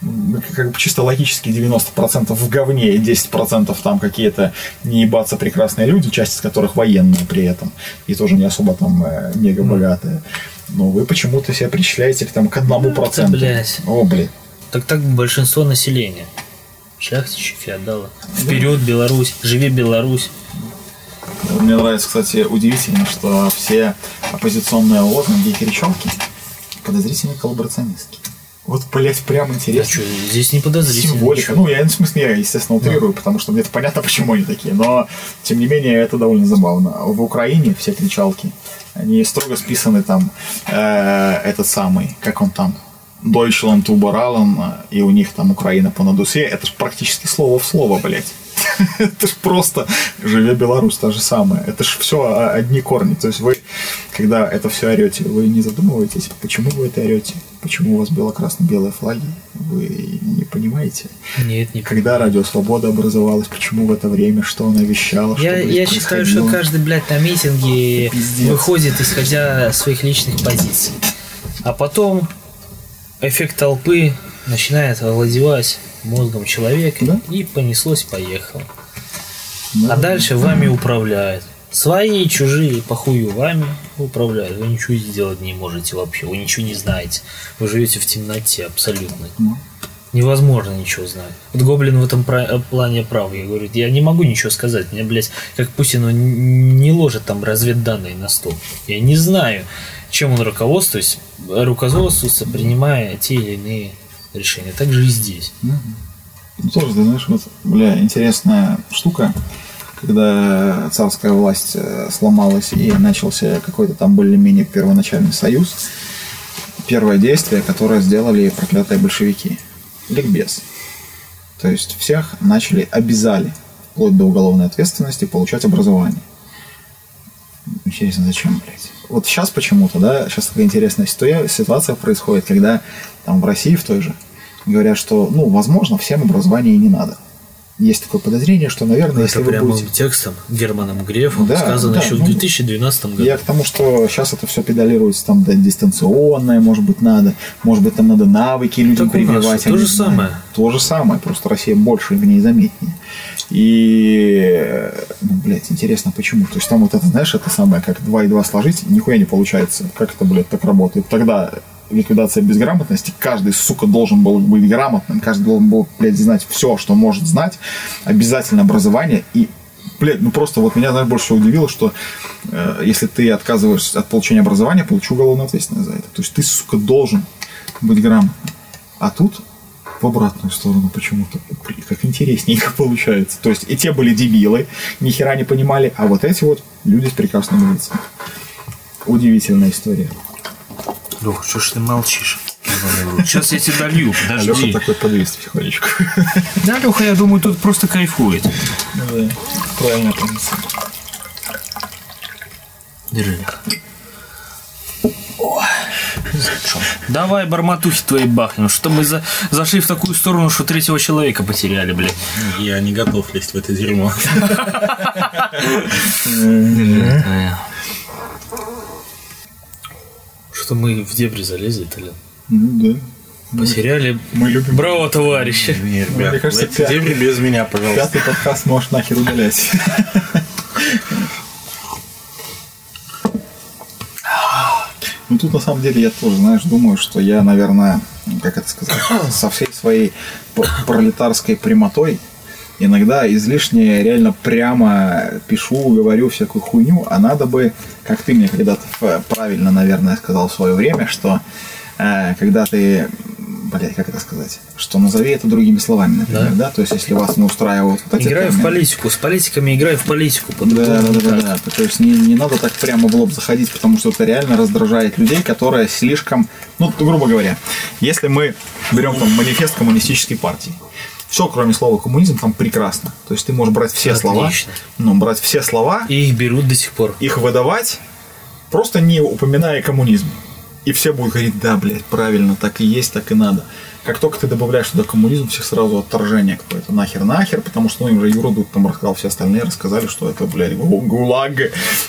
Ну, Как бы чисто логически 90% в говне и 10% там какие-то не ебаться прекрасные люди, часть из которых военные при этом. И тоже не особо там э, мега богатые. Но вы почему-то себя причисляете к, там, к одному проценту. блядь. О, блин. Так так большинство населения. Шляхтичи, феодалы. Вперед, Беларусь, живи Беларусь. Мне нравится, кстати, удивительно, что все оппозиционные лозунги и кричалки подозрительно коллаборационистские. Вот, блять, прям Да интересно. что, здесь не подозрительно. Символика. ничего. Ну, я, в смысле, я, естественно, утрирую, потому что мне это понятно, почему они такие. Но, тем не менее, это довольно забавно. В Украине все кричалки, они строго списаны там, э, этот самый, как он там, Deutschland über и у них там Украина по надусе. Это ж практически слово в слово, блядь. Это ж просто «Живе Беларусь» та же самая. Это ж все одни корни. То есть вы, когда это все орете, вы не задумываетесь, почему вы это орете? Почему у вас бело-красно-белые флаги? Вы не понимаете? Нет, не Когда Радио Свобода образовалась, почему в это время, что она вещала, что Я, блядь, я считаю, что каждый, блядь, на митинге Пиздец. выходит, исходя своих личных позиций. А потом эффект толпы начинает овладевать мозгом человека Да. и понеслось, поехало. Да. А дальше вами управляют. Свои, чужие, похую вами управляют. Вы ничего сделать не можете вообще. Вы ничего не знаете. Вы живете в темноте абсолютно. Ну. Невозможно ничего знать. Вот Гоблин в этом плане прав. Я говорю, я не могу ничего сказать. Мне, блядь, как Путину н- не ложит там разведданные на стол. Я не знаю, чем он руководствуется, руководствуется, принимая те или иные решения. Так же и здесь. Ну, тоже, знаешь, вот, бля, интересная штука, когда царская власть э, сломалась и начался какой-то там более-менее первоначальный союз, первое действие, которое сделали проклятые большевики. Ликбез. То есть всех начали, обязали, вплоть до уголовной ответственности, получать образование. Интересно, зачем, блядь? Вот сейчас почему-то, да, сейчас такая интересная ситуа- ситуация происходит, когда там в России в той же говорят, что, ну, возможно, всем образование не надо. Есть такое подозрение, что, наверное, если Это вы будете... текстом Германом Грефом Да, сказано да, еще ну, в 2012 году. Я к тому, что сейчас это все педалируется, там, да, дистанционное, может быть, надо, может быть, там надо навыки людям Так прививать. то же самое. То же самое, просто Россия больше и в ней заметнее. И, ну, блядь, интересно, почему? То есть там вот это, знаешь, это самое, как 2 и 2 сложить, нихуя не получается. Как это, блядь, так работает? Тогда ликвидация безграмотности. Каждый, сука, должен был быть грамотным, каждый должен был, блядь, знать все, что может знать. Обязательно образование и Блядь, ну просто вот меня, знаешь, больше всего удивило, что э, если ты отказываешься от получения образования, получу уголовную ответственность за это. То есть ты, сука, должен быть грамотным. А тут в обратную сторону почему-то. Блин, как интересненько получается. То есть и те были дебилы, ни хера не понимали, а вот эти вот люди с прекрасными лицами. Удивительная история. Леха, что ж ты молчишь? Сейчас я тебе долью, Леха подожди. такой подвис потихонечку. Да, Леха, я думаю, тут просто кайфует. Да, Правильно позиция. Держи. Давай барматухи твои бахнем, чтобы за, зашли в такую сторону, что третьего человека потеряли, блядь. Я не готов лезть в это дерьмо. Что мы в дебри залезли, Толян? Ну да. Потеряли. Мы любим. Браво, товарищи. Не, Мне ребят, кажется, эти дебри без меня, пожалуйста. Пятый подкаст можешь нахер удалять. Ну тут на самом деле я тоже, знаешь, думаю, что я, наверное, как это сказать, со всей своей пролетарской прямотой иногда излишне реально прямо пишу, говорю всякую хуйню, а надо бы, как ты мне когда-то э, правильно, наверное, сказал в свое время, что э, когда ты, блядь, как это сказать, что назови это другими словами, например, да, то есть если вас не устраивают вот эти Играю в термины, политику. С политиками играю в политику. да, да, да, да, да. То есть не, не надо так прямо в лоб заходить, потому что это реально раздражает людей, которые слишком, ну, грубо говоря, если мы берем там манифест коммунистической партии, все, кроме слова коммунизм, там прекрасно. То есть ты можешь брать все слова, Отлично. ну, брать все слова, И их берут до сих пор. их выдавать, просто не упоминая коммунизм. И все будут говорить, да, блядь, правильно, так и есть, так и надо. Как только ты добавляешь туда коммунизм, всех сразу отторжение какое-то, нахер, нахер, потому что, ну, им же Юра там рассказал, все остальные рассказали, что это, блядь, гу- гулаг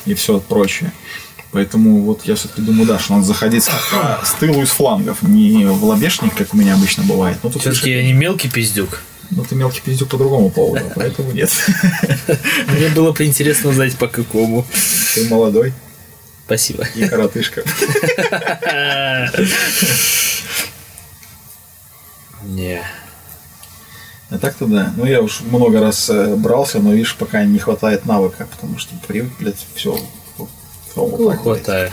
и все прочее. Поэтому вот я все-таки думаю, да, что надо заходить с, с тылу и с флангов, не в лобешник, как у меня обычно бывает. Ну, тут Все-таки я не мелкий пиздюк. Ну, ты мелкий пиздюк по другому поводу, поэтому нет. Мне было бы интересно узнать по какому. Ты молодой Спасибо. и коротышка. Не. А так-то да. Ну, я уж много раз э, брался, но, видишь, пока не хватает навыка, потому что привык, блядь, все. Кого хватает?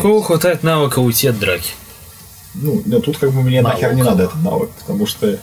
Кого хватает навыка уйти от драки? Ну, ну, тут как бы мне нахер не надо этот навык, потому что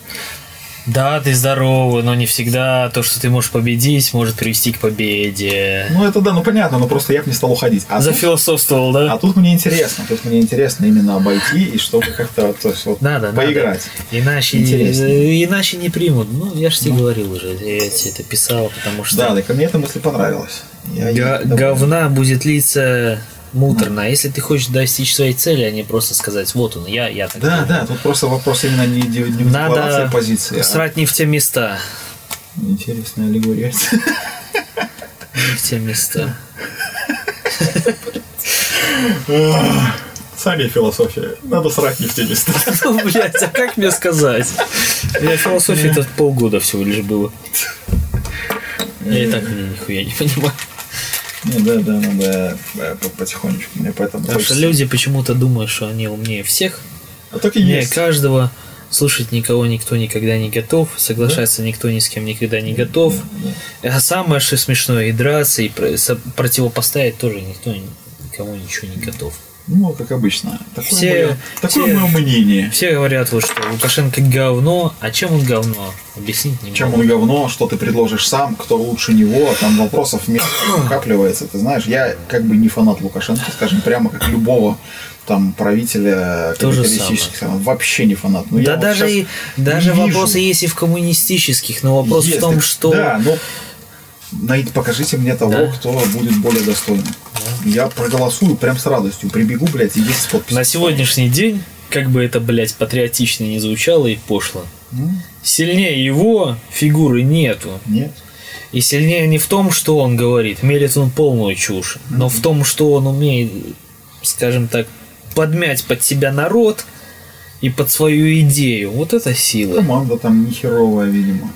Да, ты здоровый, но не всегда то, что ты можешь победить, может привести к победе. Ну, это да, ну понятно, но просто я бы не стал уходить. А тут, Зафилософствовал, да? а тут мне интересно, тут мне интересно именно обойти и чтобы как-то то есть, вот, Надо, поиграть. надо. Иначе, Интереснее. иначе не примут. Ну, я же тебе говорил уже, я тебе это писал, потому что Да, так мне эта мысль понравилась. Я- доволен. говна будет литься муторно. А если ты хочешь достичь своей цели, а не просто сказать, вот он, я, я так Да, думаю». да, тут просто вопрос именно не, не в Надо позиции, а срать не в те места. интересная аллегория. Не в те места. Сами философия. Надо срать не в те места. Ну, блядь, а как мне сказать? Я философии это полгода всего лишь было. Я и так нихуя не понимаю. Не, да, да, надо по- потихонечку. Мне поэтому Потому что хочется- люди почему-то думают, что они умнее всех. А так и есть. каждого. Слушать никого никто никогда не готов. Соглашаться никто ни с кем никогда не готов. А самое что смешное, и драться, и противопоставить тоже никто ни- никому ничего не готов. Ну, как обычно. Такое, Все- мое, такое все- мое мнение. Все говорят вот, что Лукашенко говно, а чем он говно? Объяснить не Чем могу. он говно, что ты предложишь сам, кто лучше него, там вопросов накапливается. Ты знаешь, я как бы не фанат Лукашенко, скажем, прямо как любого там правителя капиталистических стран. Вообще не фанат. Ну, я Да вот даже, щас и, даже вижу. вопросы есть и в коммунистических, но вопрос Есть, в том, так- что... Да, но найди, покажите мне того, Да. кто будет более достойным. Я проголосую прям с радостью. Прибегу, блядь, и 10 подписей. На сегодняшний день, как бы это, блядь, патриотично не звучало и пошло, сильнее его фигуры нету. Нет. И сильнее не в том, что он говорит, мерит он полную чушь, но в том, что он умеет, скажем так, подмять под себя народ и под свою идею. Вот это сила. Команда там нехеровая, видимо.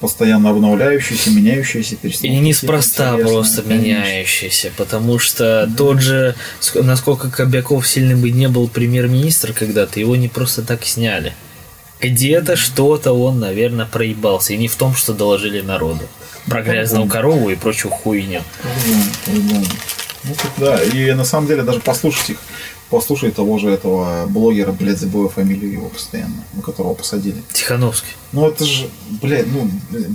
Постоянно обновляющаяся, меняющаяся, И перестановка неспроста просто конечно. меняющийся, потому что тот же, ск- насколько Кобяков сильным бы не был премьер-министр когда-то, его не просто так сняли. Где-то что-то он, наверное, проебался. И не в том, что доложили народу. Про грязную корову и прочую хуйню. Ну, да, и на самом деле даже послушать их, послушай того же этого блогера, блядь, забыл фамилию его постоянно, ну, которого посадили. Тихановский. Ну это же, блядь, ну,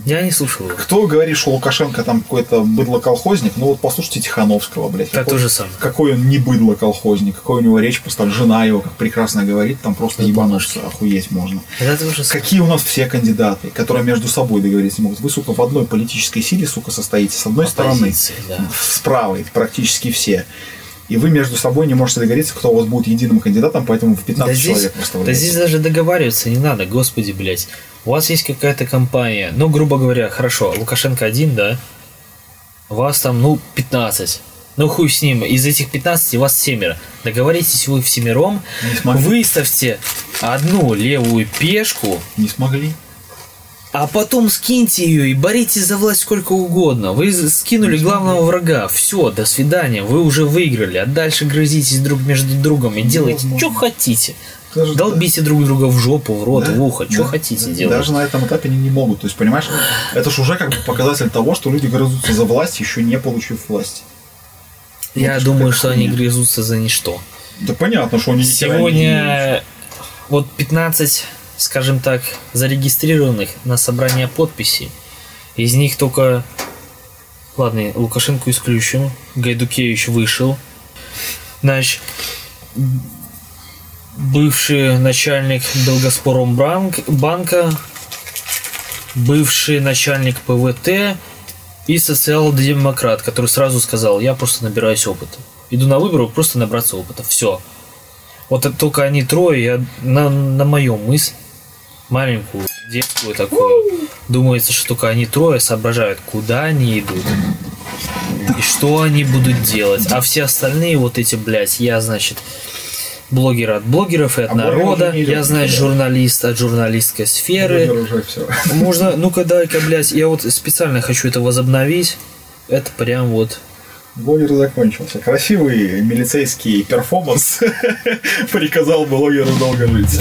Я не слушал его. кто говорит, что Лукашенко там какой-то быдло-колхозник, ну вот послушайте Тихановского, блядь. Так какой- то же самое. Какой он не быдло-колхозник, какой у него речь, просто жена его, как прекрасно говорит, там просто ебануться, охуеть можно. Это тоже. Какие у нас все кандидаты, которые между собой договориться могут? Вы, сука, в одной политической силе, сука, состоите. С одной стороны, Оппозиции, да. с правой практически все. И вы между собой не можете договориться, кто у вас будет единым кандидатом, поэтому в 15 Да здесь, человек да здесь даже договариваться не надо, господи, блядь. У вас есть какая-то компания, ну, грубо говоря, хорошо, Лукашенко один, да? Вас там, ну, 15. Ну, хуй с ним, из этих 15 вас семеро. Договоритесь вы всемиром, Не смогли. выставьте одну левую пешку, Не смогли. А потом скиньте ее и боритесь за власть сколько угодно. Вы скинули главного врага. Все, до свидания. Вы уже выиграли. А дальше грызитесь друг между другом и делайте, что хотите. Даже- Долбите друг друга в жопу, в рот, Да, в ухо. Что да. хотите делать. Даже на этом этапе они не могут. То есть, понимаешь, это же уже как бы показатель того, что люди грызутся за власть, еще не получив власть. Я ж думаю, что они грызутся за ничто. Да понятно, что они Сегодня вот 15, скажем так, зарегистрированных на собрание подписей. Из них только... Ладно, Лукашенко исключен. Гайдукевич вышел. Значит, бывший начальник Белгоспромбанк банка, бывший начальник ПВТ и социал-демократ, который сразу сказал, я просто набираюсь опыта. Иду на выборы просто набраться опыта. Все. Вот только они трое, я на, на мою мысль, маленькую, детскую такую, думается, что только они трое соображают, куда они идут. И что они будут делать. А все остальные вот эти, блядь, я, значит, блогер от блогеров и от А народа, я, значит, журналист от журналистской сферы. Можно, ну-ка дай-ка, блядь, я вот специально хочу это возобновить. Это прям вот Блогер закончился. Красивый милицейский перформанс приказал блогеру долго жить.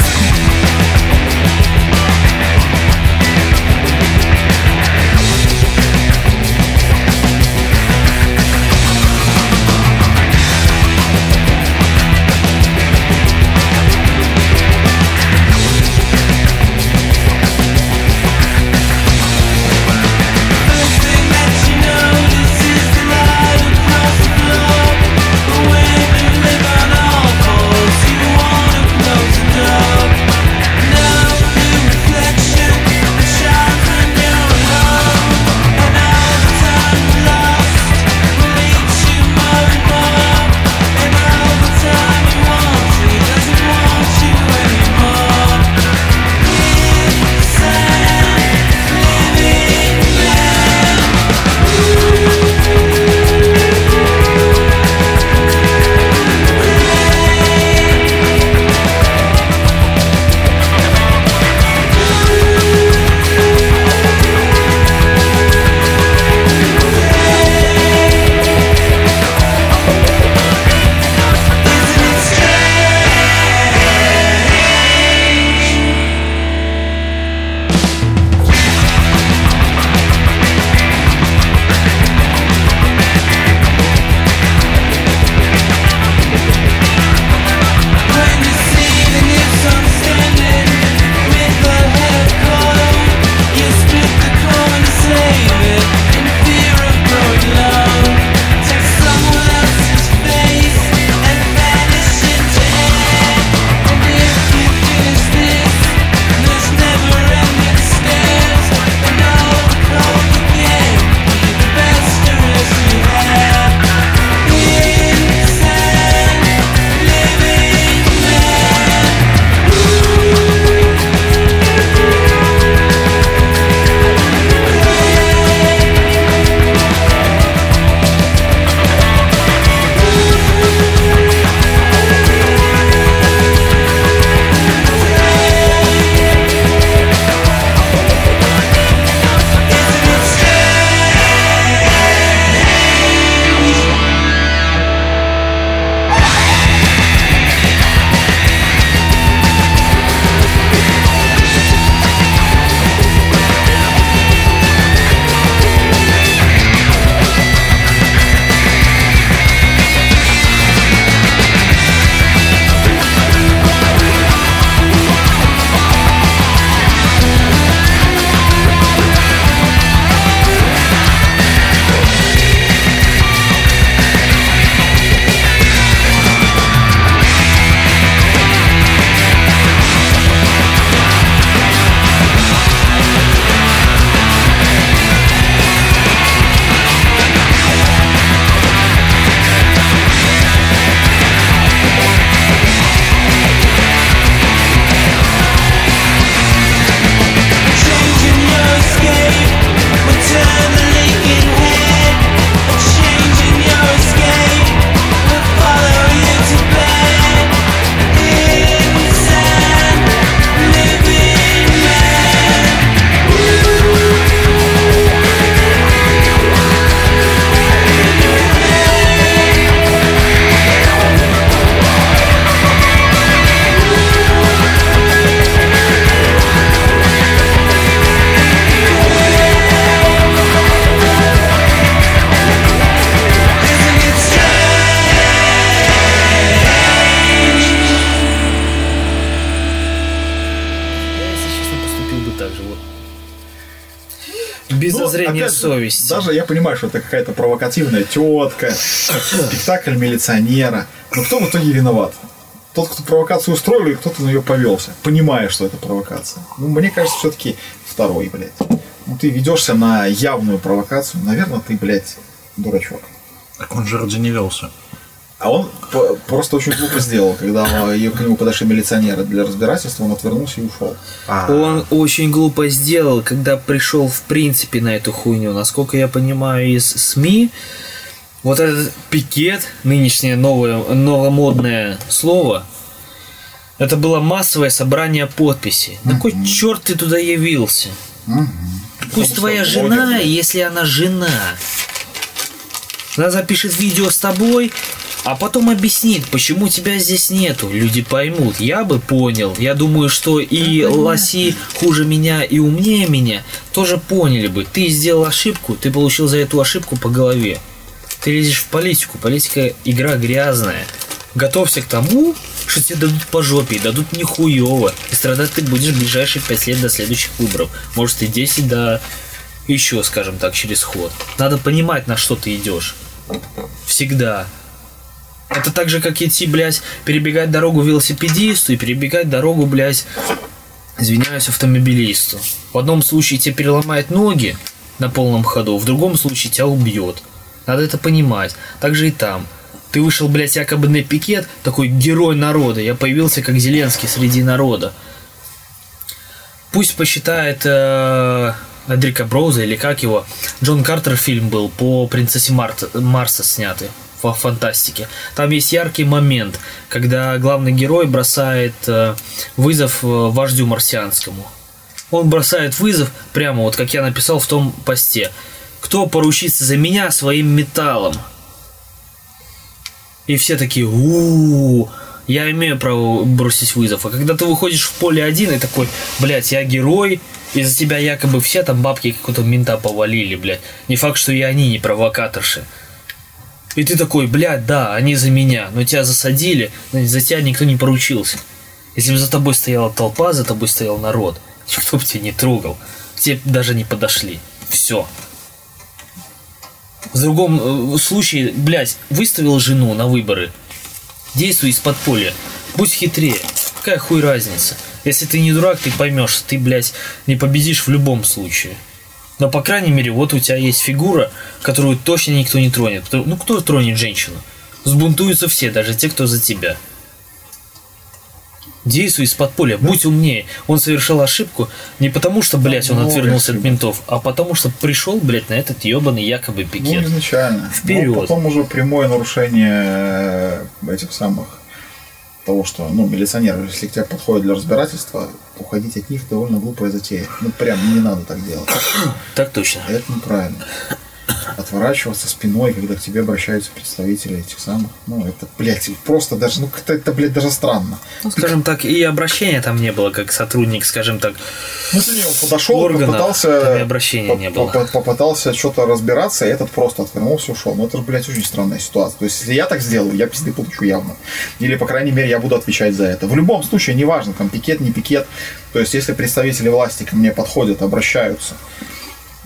Я понимаю, что это какая-то провокативная тетка, спектакль милиционера. Но кто в итоге виноват? Тот, кто провокацию устроил, или кто-то на нее повелся, понимая, что это провокация. Ну, мне кажется, все-таки второй, блядь. Ну, ты ведешься на явную провокацию, наверное, ты, блядь, дурачок. Так он же ради не велся. А он просто очень глупо сделал, когда ее- к нему подошли милиционеры для разбирательства, он отвернулся и ушел. Он очень глупо сделал, когда пришел в принципе на эту хуйню. Насколько я понимаю из СМИ, вот этот пикет, нынешнее новое, новомодное слово, это было массовое собрание подписей. На кой черт ты туда явился? Пусть твоя жена, если она жена, она запишет видео с тобой, а потом объяснит, почему тебя здесь нету. Люди поймут. Я бы понял. Я думаю, что и лоси хуже меня и умнее меня тоже поняли бы. Ты сделал ошибку, ты получил за эту ошибку по голове. Ты лезешь в политику. Политика игра грязная. Готовься к тому, что тебе дадут по жопе и дадут нихуево. И страдать ты будешь в ближайшие 5 лет до следующих выборов. Может и 10 до еще, скажем так, через ход. Надо понимать, на что ты идешь. Всегда. Это так же, как идти, блядь, перебегать дорогу велосипедисту и перебегать дорогу, блядь, извиняюсь, автомобилисту. В одном случае тебе переломает ноги на полном ходу, в другом случае тебя убьет. Надо это понимать. Так же и там. Ты вышел, блядь, якобы на пикет, такой герой народа. Я появился как Зеленский среди народа. Пусть посчитает э, Эдрика Броуза или как его. Джон Картер фильм был по принцессе Марта- Марса снятый в фантастике. Там есть яркий момент, когда главный герой бросает э, вызов э, вождю марсианскому. Он бросает вызов прямо вот как я написал в том посте. Кто поручится за меня своим металлом? И все такие, у я имею право бросить вызов. А когда ты выходишь в поле один и такой, блядь, я герой, из-за тебя якобы все там бабки какого-то мента повалили, блядь. Не факт, что и они не провокаторши. И ты такой, блядь, да, они за меня, но тебя засадили, за тебя никто не поручился. Если бы за тобой стояла толпа, за тобой стоял народ, никто бы тебя не трогал, тебе даже не подошли. Все. В другом э, случае, блядь, выставил жену на выборы, действуй из подполья, будь хитрее. Какая хуй разница? Если ты не дурак, ты поймешь, ты, блядь, не победишь в любом случае. Но, по крайней мере, вот у тебя есть фигура, которую точно никто не тронет. Ну, кто тронет женщину? Сбунтуются все, даже те, кто за тебя. Действуй из подполья, будь умнее. Он совершил ошибку не потому, что, блядь, он отвернулся от ментов, а потому, что пришел, блядь, на этот ебаный якобы Ну, пикет. изначально. Вперед. Но потом уже прямое нарушение э, этих самых того, что, ну, милиционеры, если к тебе подходят для разбирательства, уходить от них довольно глупая затея. Ну, прям не надо так делать. Так точно. Это неправильно. Отворачиваться спиной, когда к тебе обращаются представители этих самых. Ну, это, блядь, просто даже, ну, как-то это, блядь, даже странно. Ну, скажем так, и обращения там не было, как сотрудник, скажем так, Ну, ты не, подошел, Органов, попытался, там и обращения не было. поп- попытался что-то разбираться, и этот просто отвернулся и ушел. Ну, это же, блядь, очень странная ситуация. То есть, если я так сделаю, я пизды получу явно. Или, по крайней мере, я буду отвечать за это. В любом случае, неважно, там, пикет, не пикет. То есть, если представители власти ко мне подходят, обращаются,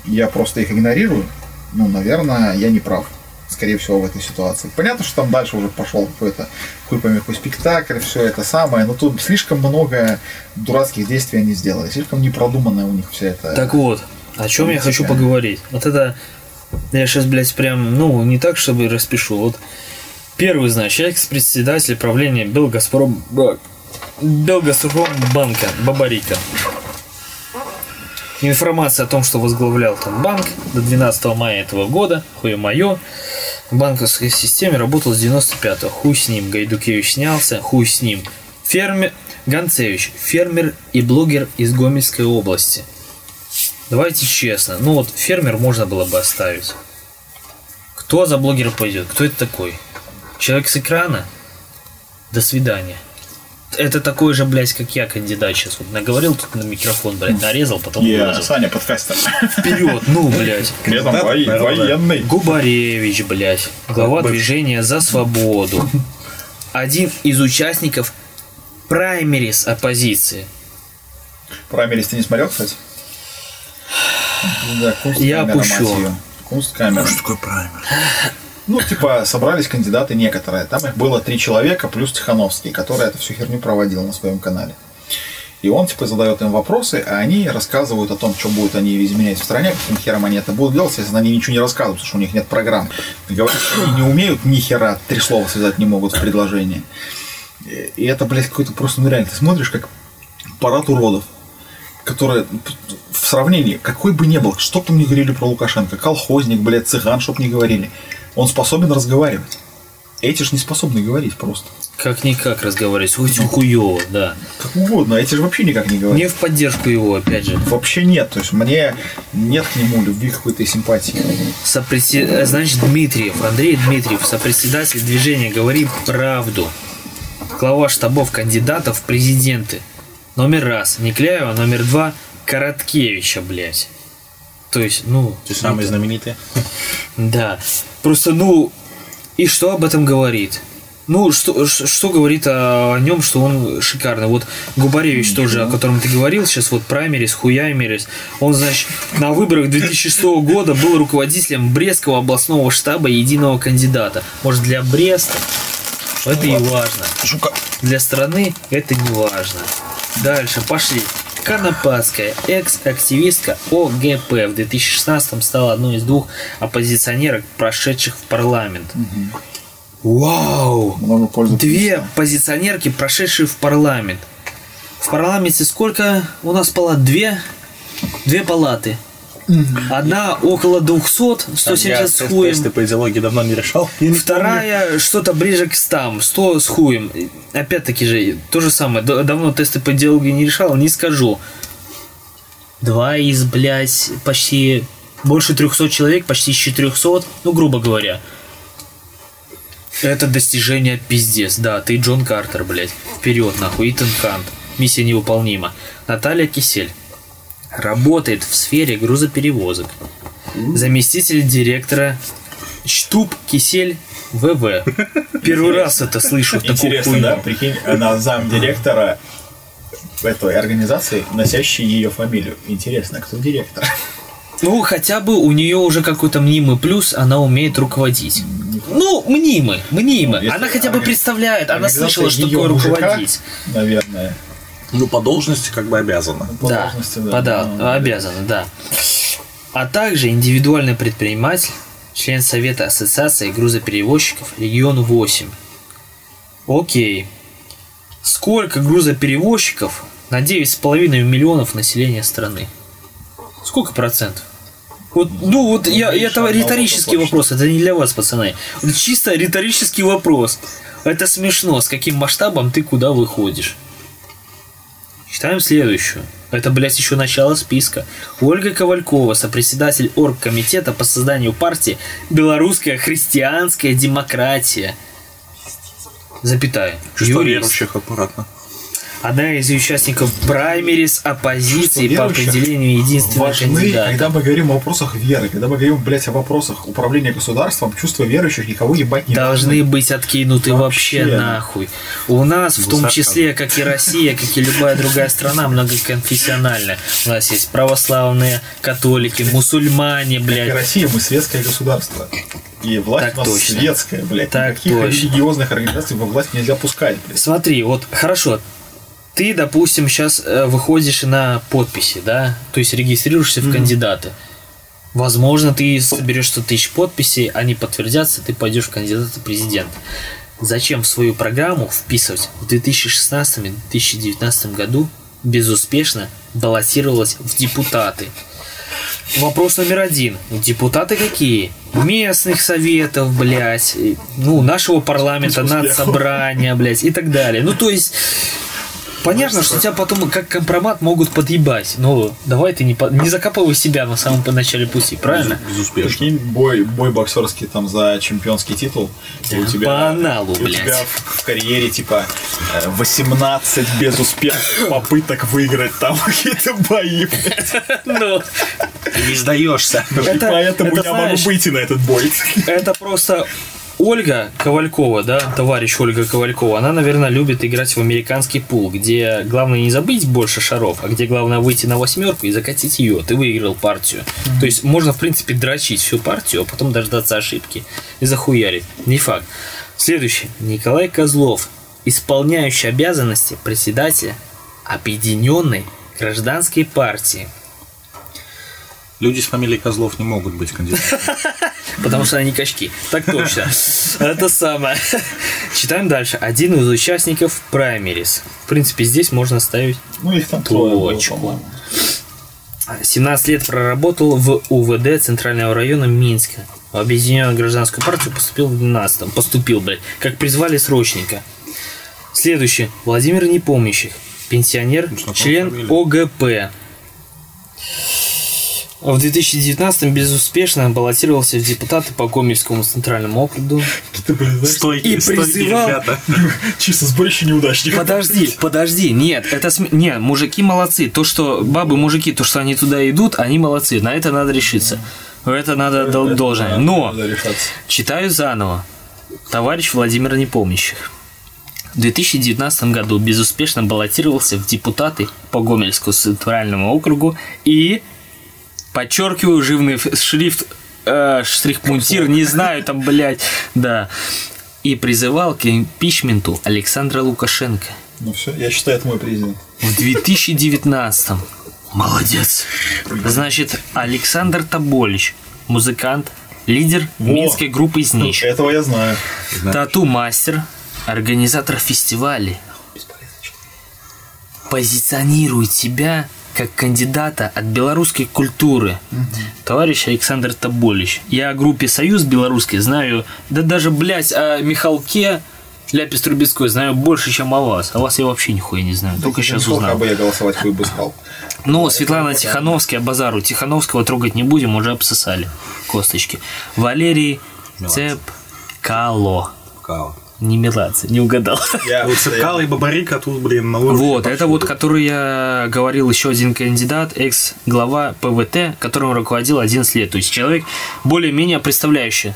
я просто их игнорирую, ну, наверное, я не прав. Скорее всего, в этой ситуации. Понятно, что там дальше уже пошел какой-то хуй пойми какой спектакль, все это самое, но тут слишком много дурацких действий они сделали, слишком непродуманная у них вся эта... Так вот, о чем я хочу Политика. поговорить. Вот это, я сейчас, блядь, прям, ну, не так, чтобы распишу. Вот первый, значит, экс-председатель правления Белгазпром... Б- Белгазпромбанка Бабарика. Информация о том, что возглавлял там банк до 12 мая этого года, хуе мое, в банковской системе работал с 95-го. Хуй с ним, Гайдукевич снялся, хуй с ним. Фермер, Гонцевич, фермер и блогер из Гомельской области. Давайте честно, ну вот фермер можно было бы оставить. Кто за блогера пойдет? Кто это такой? Человек с экрана? До свидания. Это такой же, блядь, как я, кандидат сейчас. Вот наговорил тут на микрофон, блядь, нарезал, потом Я, выложил. Саня, подкастер. Вперед, ну, блядь. Этом во- военный. Губаревич, блядь, глава движения за свободу. Один из участников праймерис оппозиции. Праймерис ты не смотрел, кстати? Да, Я опущу. Кунсткамера. Что такое праймер? Ну, типа, собрались кандидаты некоторые. Там их было три человека, плюс Тихановский, который эту всю херню проводил на своем канале. И он, типа, задает им вопросы, а они рассказывают о том, что будут они изменять в стране, каким хером они это будут делать, если они ничего не рассказывают, потому что у них нет программ. Говорят, что они не умеют ни хера, три слова связать не могут в предложении. И это, блядь, какой-то просто, ну реально, ты смотришь, как парад уродов, которые в сравнении, какой бы ни был, что бы там ни говорили про Лукашенко, колхозник, блядь, цыган, чтоб не говорили, он способен разговаривать. Эти ж не способны говорить просто. Как-никак разговаривать. Очень хуёво, да. Как угодно, а эти же вообще никак не говорят. Не в поддержку его, опять же. Вообще нет. То есть мне нет к нему любви какой-то симпатии. Сопредсе- э, Значит, Дмитриев, Андрей Дмитриев, сопредседатель движения «Говори правду». Глава штабов кандидатов в президенты. Номер раз. Никляева. Номер два. Короткевича, блядь. То есть, ну... Ты самый это- знаменитый. Да. Просто, ну, и что об этом говорит? Ну, что, что говорит о, нем, что он шикарный. Вот Губаревич тоже, о котором ты говорил, сейчас вот праймерис, хуямерис. Он, значит, на выборах 2006 года был руководителем Брестского областного штаба единого кандидата. Может, для Бреста это и важно. Для страны это не важно. Дальше, пошли. Конопадская, экс-активистка ОГП в 2016 стала одной из двух оппозиционерок, прошедших в парламент. Вау! Много пользы. Две позиционерки, прошедшие в парламент. В парламенте сколько у нас палат? Две? Две палаты. Одна около 200, 170 Я с хуем. тесты по идеологии давно не решал. Я не Вторая что-то ближе к 100, 100 с хуем. Опять-таки же, то же самое. Давно тесты по идеологии не решал, не скажу. Два из, блядь, почти больше 300 человек, почти из 400, ну, грубо говоря. Это достижение пиздец. Да, ты Джон Картер, блядь. Вперед, нахуй. Итан Хант. Миссия невыполнима. Наталья Кисель. Работает в сфере грузоперевозок. Заместитель директора Штуб Кисель ВВ. Первый раз это слышу. Интересно, да? Прикинь, она замдиректора этой организации, носящей ее фамилию. Интересно, кто директор? Ну, хотя бы у нее уже какой-то мнимый плюс, она умеет руководить. Ну, мнимый, мнимый. Если Она хотя бы представляет, она слышала, что такое мужика, руководить. Наверное. Ну, по должности как бы обязана. По Да, должности, да. подал, Ну, обязана, да. А также индивидуальный предприниматель, член Совета Ассоциации грузоперевозчиков регион 8. Окей. Сколько грузоперевозчиков на 9,5 миллионов населения страны? Сколько процентов? Вот, ну вот я, меньше это риторический вопрос, это не для вас, пацаны. Чисто риторический вопрос. Это смешно, с каким масштабом ты куда выходишь. Читаем следующую. Это, блядь, еще начало списка. Ольга Ковалькова, сопредседатель оргкомитета по созданию партии «Белорусская христианская демократия». Запятая. Юрист. верующих аккуратно. Одна из участников праймерис оппозиции по определению единственного Важны, кандидата. когда мы говорим о вопросах веры, когда мы говорим, блядь, о вопросах управления государством, чувство верующих никого ебать не должны быть откинуты вообще, Вообще. нахуй. У нас, в том числе, как и Россия, как и любая другая страна, многоконфессиональная. У нас есть православные, католики, мусульмане, Как и блядь. Россия, мы светское государство. И власть Так у нас точно. светская, блядь. Так Никаких точно. религиозных организаций во власть нельзя пускать, блядь. Смотри, вот хорошо. Ты, допустим, сейчас выходишь на подписи, да? То есть регистрируешься в кандидаты. Возможно, ты соберешь 100 тысяч подписей, они подтвердятся, ты пойдешь в кандидаты президента. Зачем в свою программу вписывать в 2016-2019 году безуспешно баллотировалась в депутаты? Вопрос номер один. Депутаты какие? Местных советов, блядь, и, ну, нашего парламента, надсобрания, блядь, и так далее. Ну, то есть, понятно, что тебя потом как компромат могут подъебать. Но давай ты не, по- не закапывай себя на самом начале пути, правильно? Безуспешно. Прикинь, бой, бой боксерский там за чемпионский титул. И у тебя, По аналу, у блядь. тебя в, в карьере типа э, 18 безуспешных попыток выиграть там какие-то бои. блядь. Ну, Не сдаешься. Поэтому это я могу выйти на этот бой. это просто Ольга Ковалькова, да, товарищ Ольга Ковалькова, она, наверное, любит играть в американский пул, где главное не забыть больше шаров, а где главное выйти на восьмерку и закатить ее. Ты выиграл партию. То есть можно, в принципе, дрочить всю партию, а потом дождаться ошибки и захуярить. Не факт. Следующий. Николай Козлов, исполняющий обязанности председателя Объединенной гражданской партии. Люди с фамилией Козлов не могут быть кандидатами. Потому что они качки. Так точно. Это самое. Читаем дальше. Один из участников праймерис. В принципе, здесь можно ставить Ну, Точку. по-моему. 17 лет проработал в УВД Центрального района Минска. В Объединенную гражданскую партию поступил в 12 Поступил, блядь. Как призвали срочника. Следующий. Владимир Непомнящих. Пенсионер, член фамилия. ОГП. В 2019 безуспешно баллотировался в депутаты по Гомельскому центральному округу. Стойкие, И призывал- ребята. чисто сборище неудачников. Подожди, подожди, нет, это см... не, мужики молодцы. То, что бабы, мужики, то, что они туда идут, они молодцы. На это надо решиться. Это надо дол- должное. Но читаю заново. Товарищ Владимир Непомнящих. В 2019 году безуспешно баллотировался в депутаты по Гомельскому центральному округу и подчеркиваю жирный ф- шрифт э, штрих-пунктир, не знаю там, блядь, да. И призывал к импичменту Александра Лукашенко. Ну все, я считаю, это мой президент. В 2019 Молодец. Значит, Александр Тоболич, музыкант, лидер Во. минской группы «Знищ». Этого я знаю. Тату-мастер, организатор фестивалей. Позиционирует себя как кандидата от белорусской культуры. Товарищ Александр Тоболич. Я о группе «Союз белорусский» знаю, да даже, блядь, о Михалке Ляпис Трубецкой знаю больше, чем о вас. О вас я вообще нихуя не знаю. Только сейчас узнал. бы я голосовать хуй бы стал. Ну, Светлана Тихановская, базару. Тихановского трогать не будем, уже обсосали косточки. Валерий Цепкало. Као. Не Меладзе, не угадал. Я, Вот Цепкало и Бабарик, а тут, блин, на уровне Вот, это вот, который я говорил, еще один кандидат, экс-глава ПВТ, которым руководил 11 лет. То есть человек более-менее представляющий,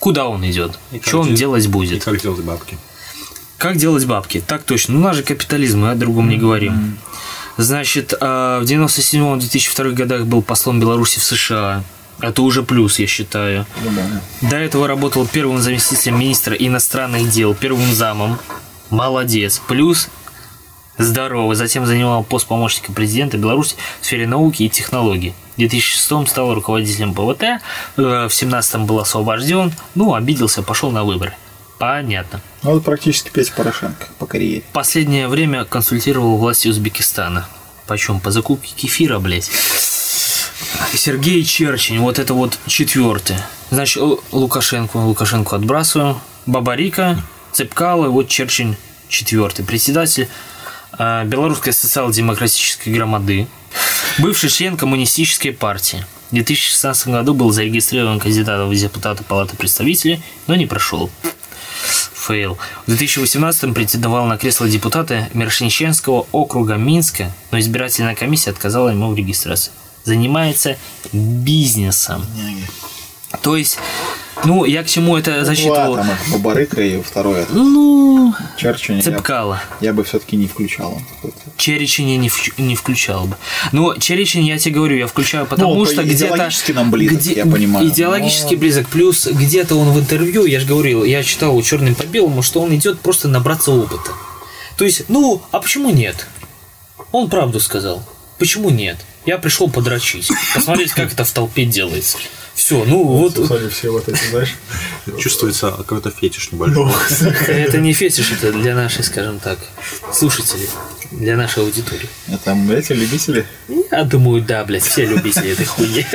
куда он идет, что он де- делать И будет. как делать бабки? Как делать бабки? Так точно. Ну, у нас же капитализм, мы о другом не говорим. Значит, а, в 97-2002 годах был послом Беларуси в США. Это уже плюс, я считаю. До этого работал первым заместителем министра иностранных дел, первым замом. Молодец. Плюс здорово. Затем занимал пост помощника президента Беларуси в сфере науки и технологий. В 2006 стал руководителем ПВТ, э, в 2017 был освобожден, ну, обиделся, пошел на выборы. Понятно. Ну, вот практически Петя Порошенко по карьере. Последнее время консультировал власти Узбекистана. Почем? По закупке кефира, блядь. Сергей Черчень, вот это вот четвертый. Значит, Лукашенко, Лукашенко отбрасываем. Бабарика, Цепкало, вот Черчень четвертый. Председатель э, Белорусской социал-демократической громады. Бывший член коммунистической партии. В 2016 году был зарегистрирован кандидатом в депутаты Палаты представителей, но не прошел. Фейл. В 2018 претендовал на кресло депутата Мершниченского округа Минска, но избирательная комиссия отказала ему в регистрации. Занимается бизнесом. То есть, ну, я к чему это засчитывал? там их, Бабарыка и второй это, Ну, Черчилль. Я, цепкало. я бы все-таки не включал. Черечень я не, вч- не включал бы. Но Черечень, я тебе говорю, я включаю, потому Ну, что где-то... идеологически нам близок, я понимаю. Идеологически Но- близок. Плюс где-то он в интервью, я же говорил, я читал у черным по белому, что он идет просто набраться опыта. То есть, ну, а почему нет? Он правду сказал. Почему нет? Я пришел подрочить, посмотреть, как это в толпе делается. Все, ну вот Смотри, все вот эти, знаешь. Чувствуется какой-то фетиш небольшой. это не фетиш, это для нашей, скажем так, слушателей, для нашей аудитории. Это эти любители. Я думаю, да, блядь, все любители этой хуйни.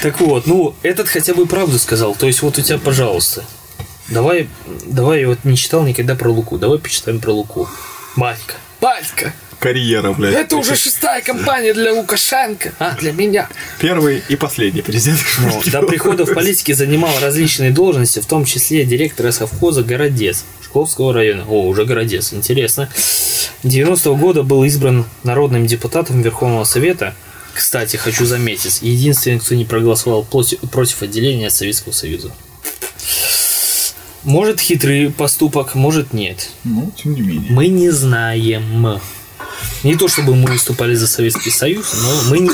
Так вот, ну, этот хотя бы правду сказал. То есть, вот у тебя, пожалуйста. Давай, давай, я вот не читал никогда про Луку. Давай почитаем про Луку. Батька. Батька! Карьера, блядь. Это уже шестая компания для Лукашенко. А, для меня. Первый и последний президент. Ну, до прихода в политике занимал различные должности, в том числе директора совхоза «Городец» Шкловского района. О, уже «Городец», интересно. 90-го года был избран народным депутатом Верховного Совета. Кстати, хочу заметить, единственный, кто не проголосовал плоти- против отделения от Советского Союза. Может хитрый поступок, может нет. Ну, тем не менее. Мы не знаем. Не то чтобы мы выступали за Советский Союз, но мы не.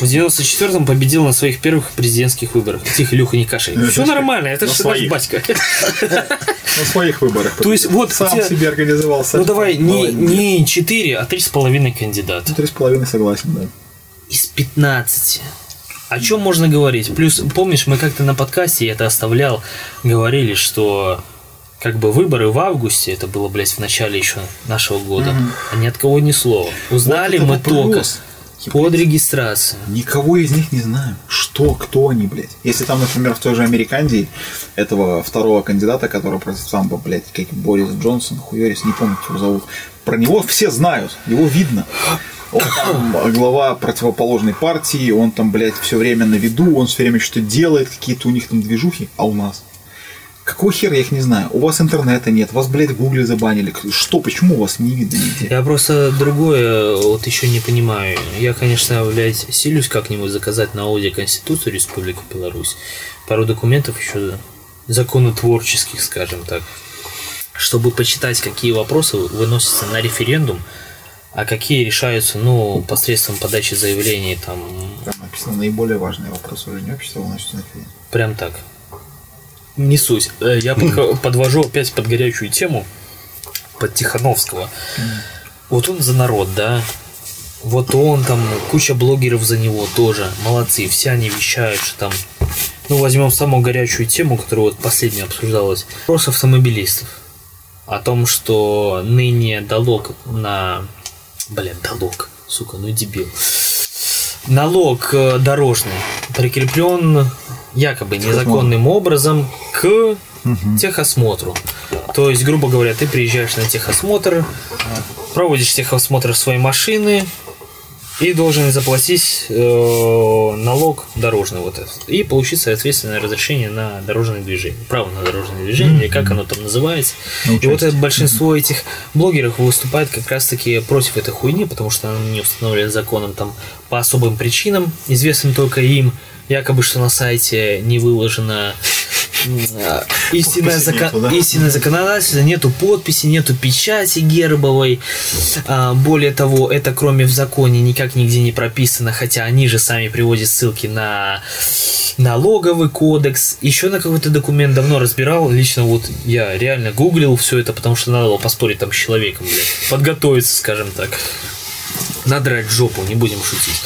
В 94-м победил на своих первых президентских выборах. Тихо, Илюха, не кашей. Все нормально, это же наш батька. На своих выборах. То есть вот Сам себе организовал. Ну давай не, не 4, а 3,5 кандидата. Три с половиной согласен, да. Из 15. О чем можно говорить? Плюс, помнишь, мы как-то на подкасте, я это оставлял, говорили, что как бы выборы в августе, это было, блядь, в начале еще нашего года, а ни от кого ни слова. Узнали Вот мы вопрос. только под регистрацией. Никого из них не знаю. Что, кто они, блядь. Если там, например, в той же Американде этого второго кандидата, который против Трампа, блядь, как Борис Джонсон, хуерис, не помню, как его зовут. Про него все знают, его видно. Он там глава противоположной партии, он там, блядь, все время на виду, он все время что-то делает, какие-то у них там движухи, а у нас? Какого хера, я их не знаю. У вас интернета нет, вас, блядь, в гугле забанили. Что, почему вас не видно нигде? Я просто другое вот еще не понимаю. Я, конечно, блядь, силюсь как-нибудь заказать на Ауди Конституцию Республики Беларусь. Пару документов еще законотворческих, скажем так. Чтобы почитать, какие вопросы выносятся на референдум, а какие решаются, ну, посредством подачи заявлений, там, Там написано наиболее важные вопросы уже не общества выносятся на. Прям так. Не суть. Э, Я подвожу опять под горячую тему, под Тихановского. Вот он за народ, да? Вот он там, куча блогеров за него тоже. Молодцы. Все они вещают, что там... Ну, возьмем самую горячую тему, которая вот последняя обсуждалась. Вопрос автомобилистов. О том, что ныне долог на... Блин, долог. Сука, ну дебил налог э, дорожный прикреплен якобы незаконным образом к техосмотру. То есть, грубо говоря, ты приезжаешь на техосмотр, проводишь техосмотр своей машины и должен заплатить э, налог дорожный вот этот. И получить соответственное разрешение на дорожное движение, право на дорожное движение, или как оно там называется. И вот это большинство этих блогеров выступает как раз-таки против этой хуйни, потому что она не установлена законом там по особым причинам, известным только им, якобы что на сайте не выложено истинное, зака- нету, да? истинное законодательство, нету подписи, нету печати гербовой. А, более того, это кроме в законе никак нигде не прописано, хотя они же сами приводят ссылки на налоговый кодекс, еще на какой-то документ давно разбирал. Лично вот я реально гуглил все это, потому что надо было поспорить там с человеком, блядь. подготовиться, скажем так. Надрать жопу, не будем шутить.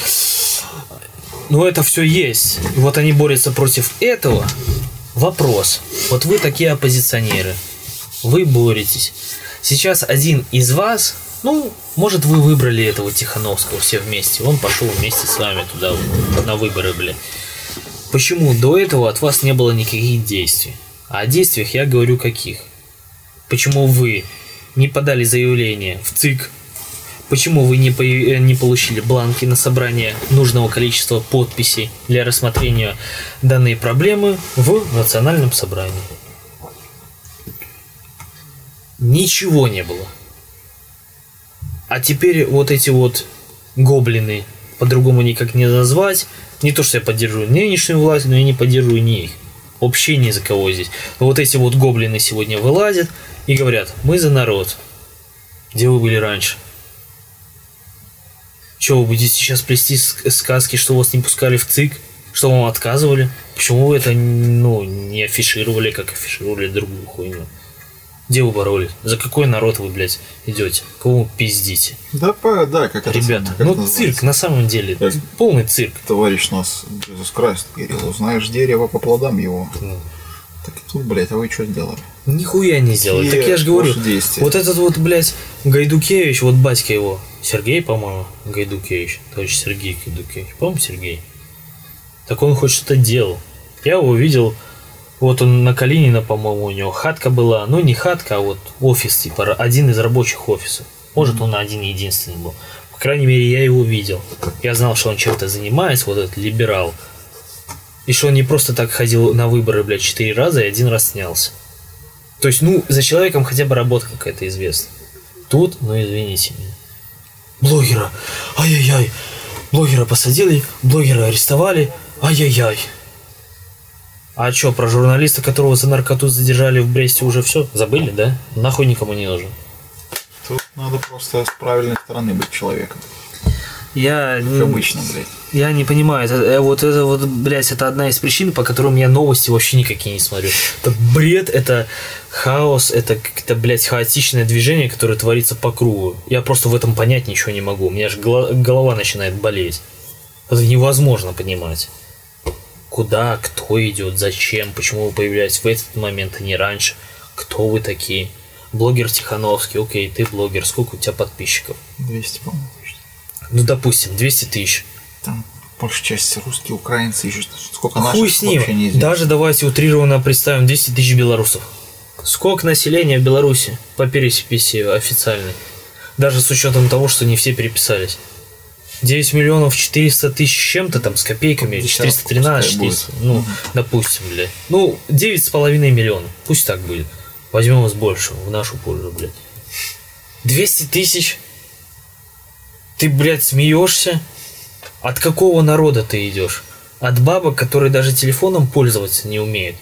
Но это все есть. И вот они борются против этого. Вопрос. Вот вы такие оппозиционеры. Вы боретесь. Сейчас один из вас, ну, может, вы выбрали этого Тихановского все вместе. Он пошел вместе с вами туда на выборы, блядь. Почему до этого от вас не было никаких действий? А о действиях я говорю каких? Почему вы не подали заявление в ЦИК? Почему вы не, появ- э, не получили бланки на собрание нужного количества подписей для рассмотрения данной проблемы в национальном собрании? Ничего не было. А теперь вот эти вот гоблины, по-другому никак не назвать, не то, что я поддерживаю нынешнюю власть, но я не поддерживаю ни их. Вообще ни за кого здесь. Но вот эти вот гоблины сегодня вылазят и говорят, мы за народ. Где вы были раньше? Что, вы будете сейчас плести ск- сказки, что вас не пускали в ЦИК? Что вам отказывали? Почему вы это ну, не афишировали, как афишировали другую хуйню? Где вы боролись? За какой народ вы, блядь, идете? Кого вы пиздите? Да, по- да, как это Ребята, самое, как ну называется? цирк на самом деле. Так. Полный цирк. Товарищ нас, Jesus Christ, говорил, узнаешь дерево по плодам его. Так и тут, блядь, а вы что сделали? Нихуя не сделали. Так я же говорю, действия? вот этот вот, блядь, Гайдукевич, вот батька его, Сергей, по-моему, Гайдукевич, товарищ Сергей Гайдукевич, по-моему, Сергей. Так он хоть что-то делал. Я его видел, вот он на Калинина, по-моему, у него хатка была, ну не хатка, а вот офис, типа, один из рабочих офисов. Может, он один единственный был. По крайней мере, я его видел. Я знал, что он чем-то занимается, вот этот либерал. И что он не просто так ходил на выборы, блядь, четыре раза и один раз снялся. То есть, ну, за человеком хотя бы работа какая-то известна. Тут, ну, извините меня. Блогера, ай-яй-яй. Блогера посадили, блогера арестовали, ай-яй-яй. А что, про журналиста, которого за наркоту задержали в Бресте, уже все? Забыли, да? Нахуй никому не нужен. Тут надо просто с правильной стороны быть человеком. Я, Как обычно, блядь. Я не понимаю, это, э, вот это вот, блядь, это одна из причин, по которым я новости вообще никакие не смотрю. Это бред, это хаос, это как-то, блядь, хаотичное движение, которое творится по кругу. Я просто в этом понять ничего не могу. У меня же голова, голова начинает болеть. Это невозможно понимать. Куда, кто идет, зачем, почему вы появляетесь в этот момент, а не раньше. Кто вы такие? Блогер Тихановский, окей, ты блогер, сколько у тебя подписчиков? 200, по-моему. Ну, допустим, 200 тысяч. Там большая часть русские, украинцы, еще сколько наших Хуй с ним. вообще неизвестно. Даже давайте утрированно представим 10 тысяч белорусов. Сколько населения в Беларуси по переписи официальной? Даже с учетом того, что не все переписались. 9 миллионов 400 тысяч чем-то там, с копейками, Десятку 413, пускай 400, ну, допустим, блядь. Ну, 9,5 миллионов, пусть так будет. Возьмем из большего, в нашу пользу, блядь. 200 тысяч? Ты, блядь, смеешься? От какого народа ты идешь? От бабок, которые даже телефоном пользоваться не умеют.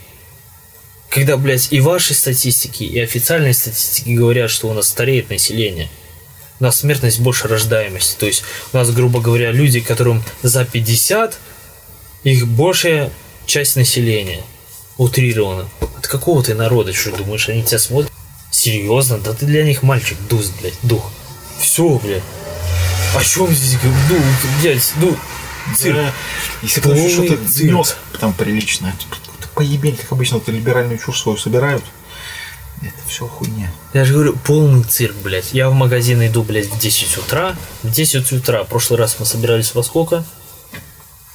Когда, блядь, и ваши статистики, и официальные статистики говорят, что у нас стареет население. У нас смертность больше рождаемости. То есть у нас, грубо говоря, люди, которым за 50, их большая часть населения. Утрировано. От какого ты народа, что думаешь, они тебя смотрят? Серьезно? Да ты для них мальчик, дух, блядь, дух. Все, блядь. О чем здесь? Ну, блядь, ну, цирк. Да. Если кто еще Полный что-то цирк. нес там приличное, то поебень, как обычно, вот либеральную чушь свою собирают. Это все хуйня. Я же говорю, полный цирк, блядь. Я в магазин иду, блядь, в 10 утра. В 10 утра. В прошлый раз мы собирались во сколько?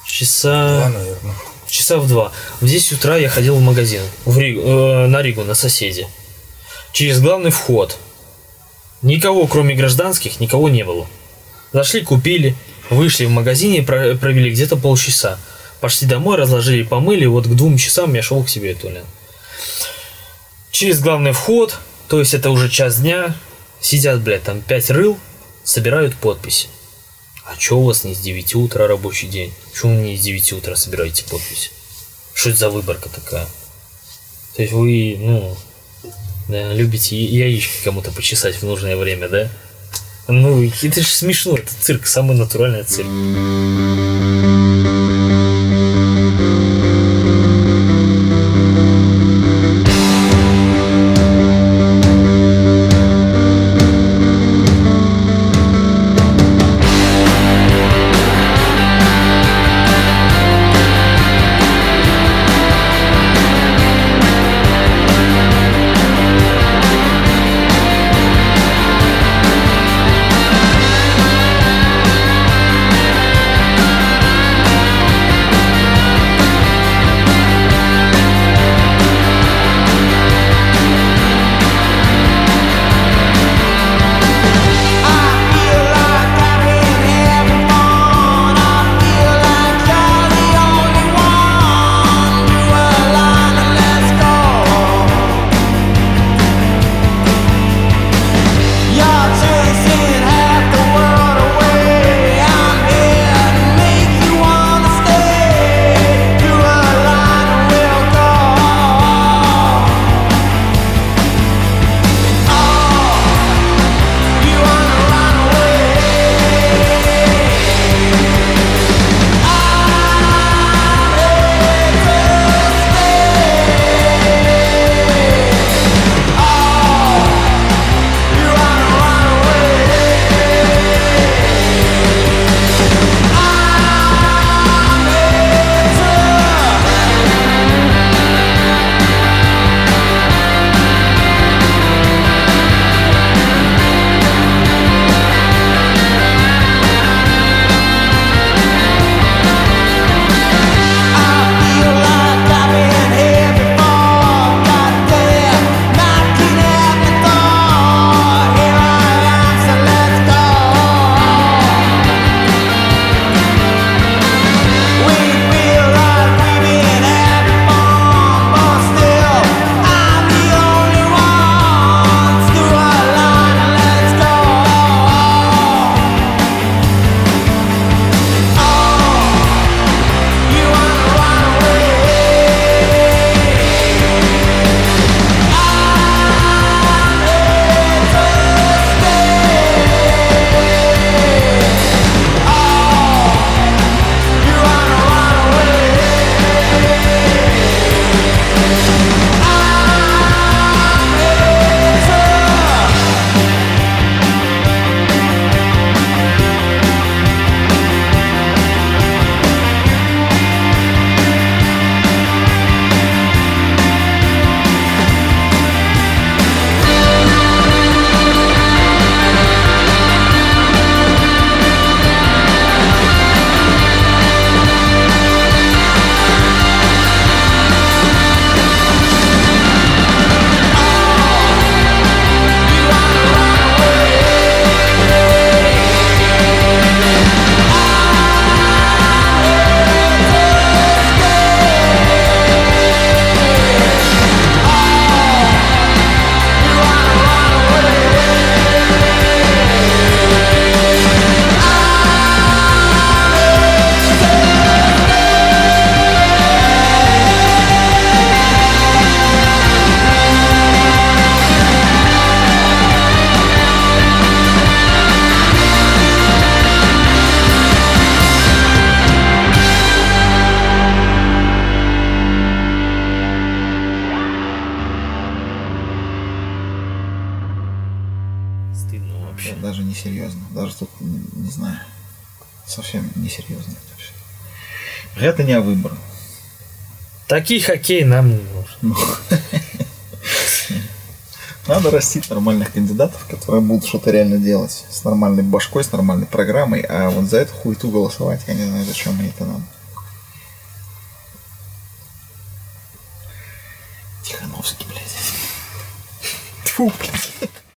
Часа... наверное. Часа в два. В 10 утра я ходил в магазин. В Ригу, э, на Ригу, на соседи. Через главный вход. Никого, кроме гражданских, никого не было. Зашли, купили, вышли в магазине, про- провели где-то полчаса. Пошли домой, разложили, помыли. Вот к двум часам я шел к себе туалет. Через главный вход, то есть это уже час дня, сидят, блядь, там пять рыл, собирают подписи. А чё у вас не с 9 утра рабочий день? Почему не с 9 утра собираете подписи? Что это за выборка такая? То есть вы, ну, да, любите яички кому-то почесать в нужное время, да? Ну, это же смешно, это цирк, самый натуральный цирк. Такий хоккей нам не нужен. Надо растить нормальных кандидатов, которые будут что-то реально делать. С нормальной башкой, с нормальной программой. А вот за эту хуету голосовать, я не знаю, зачем мне это надо.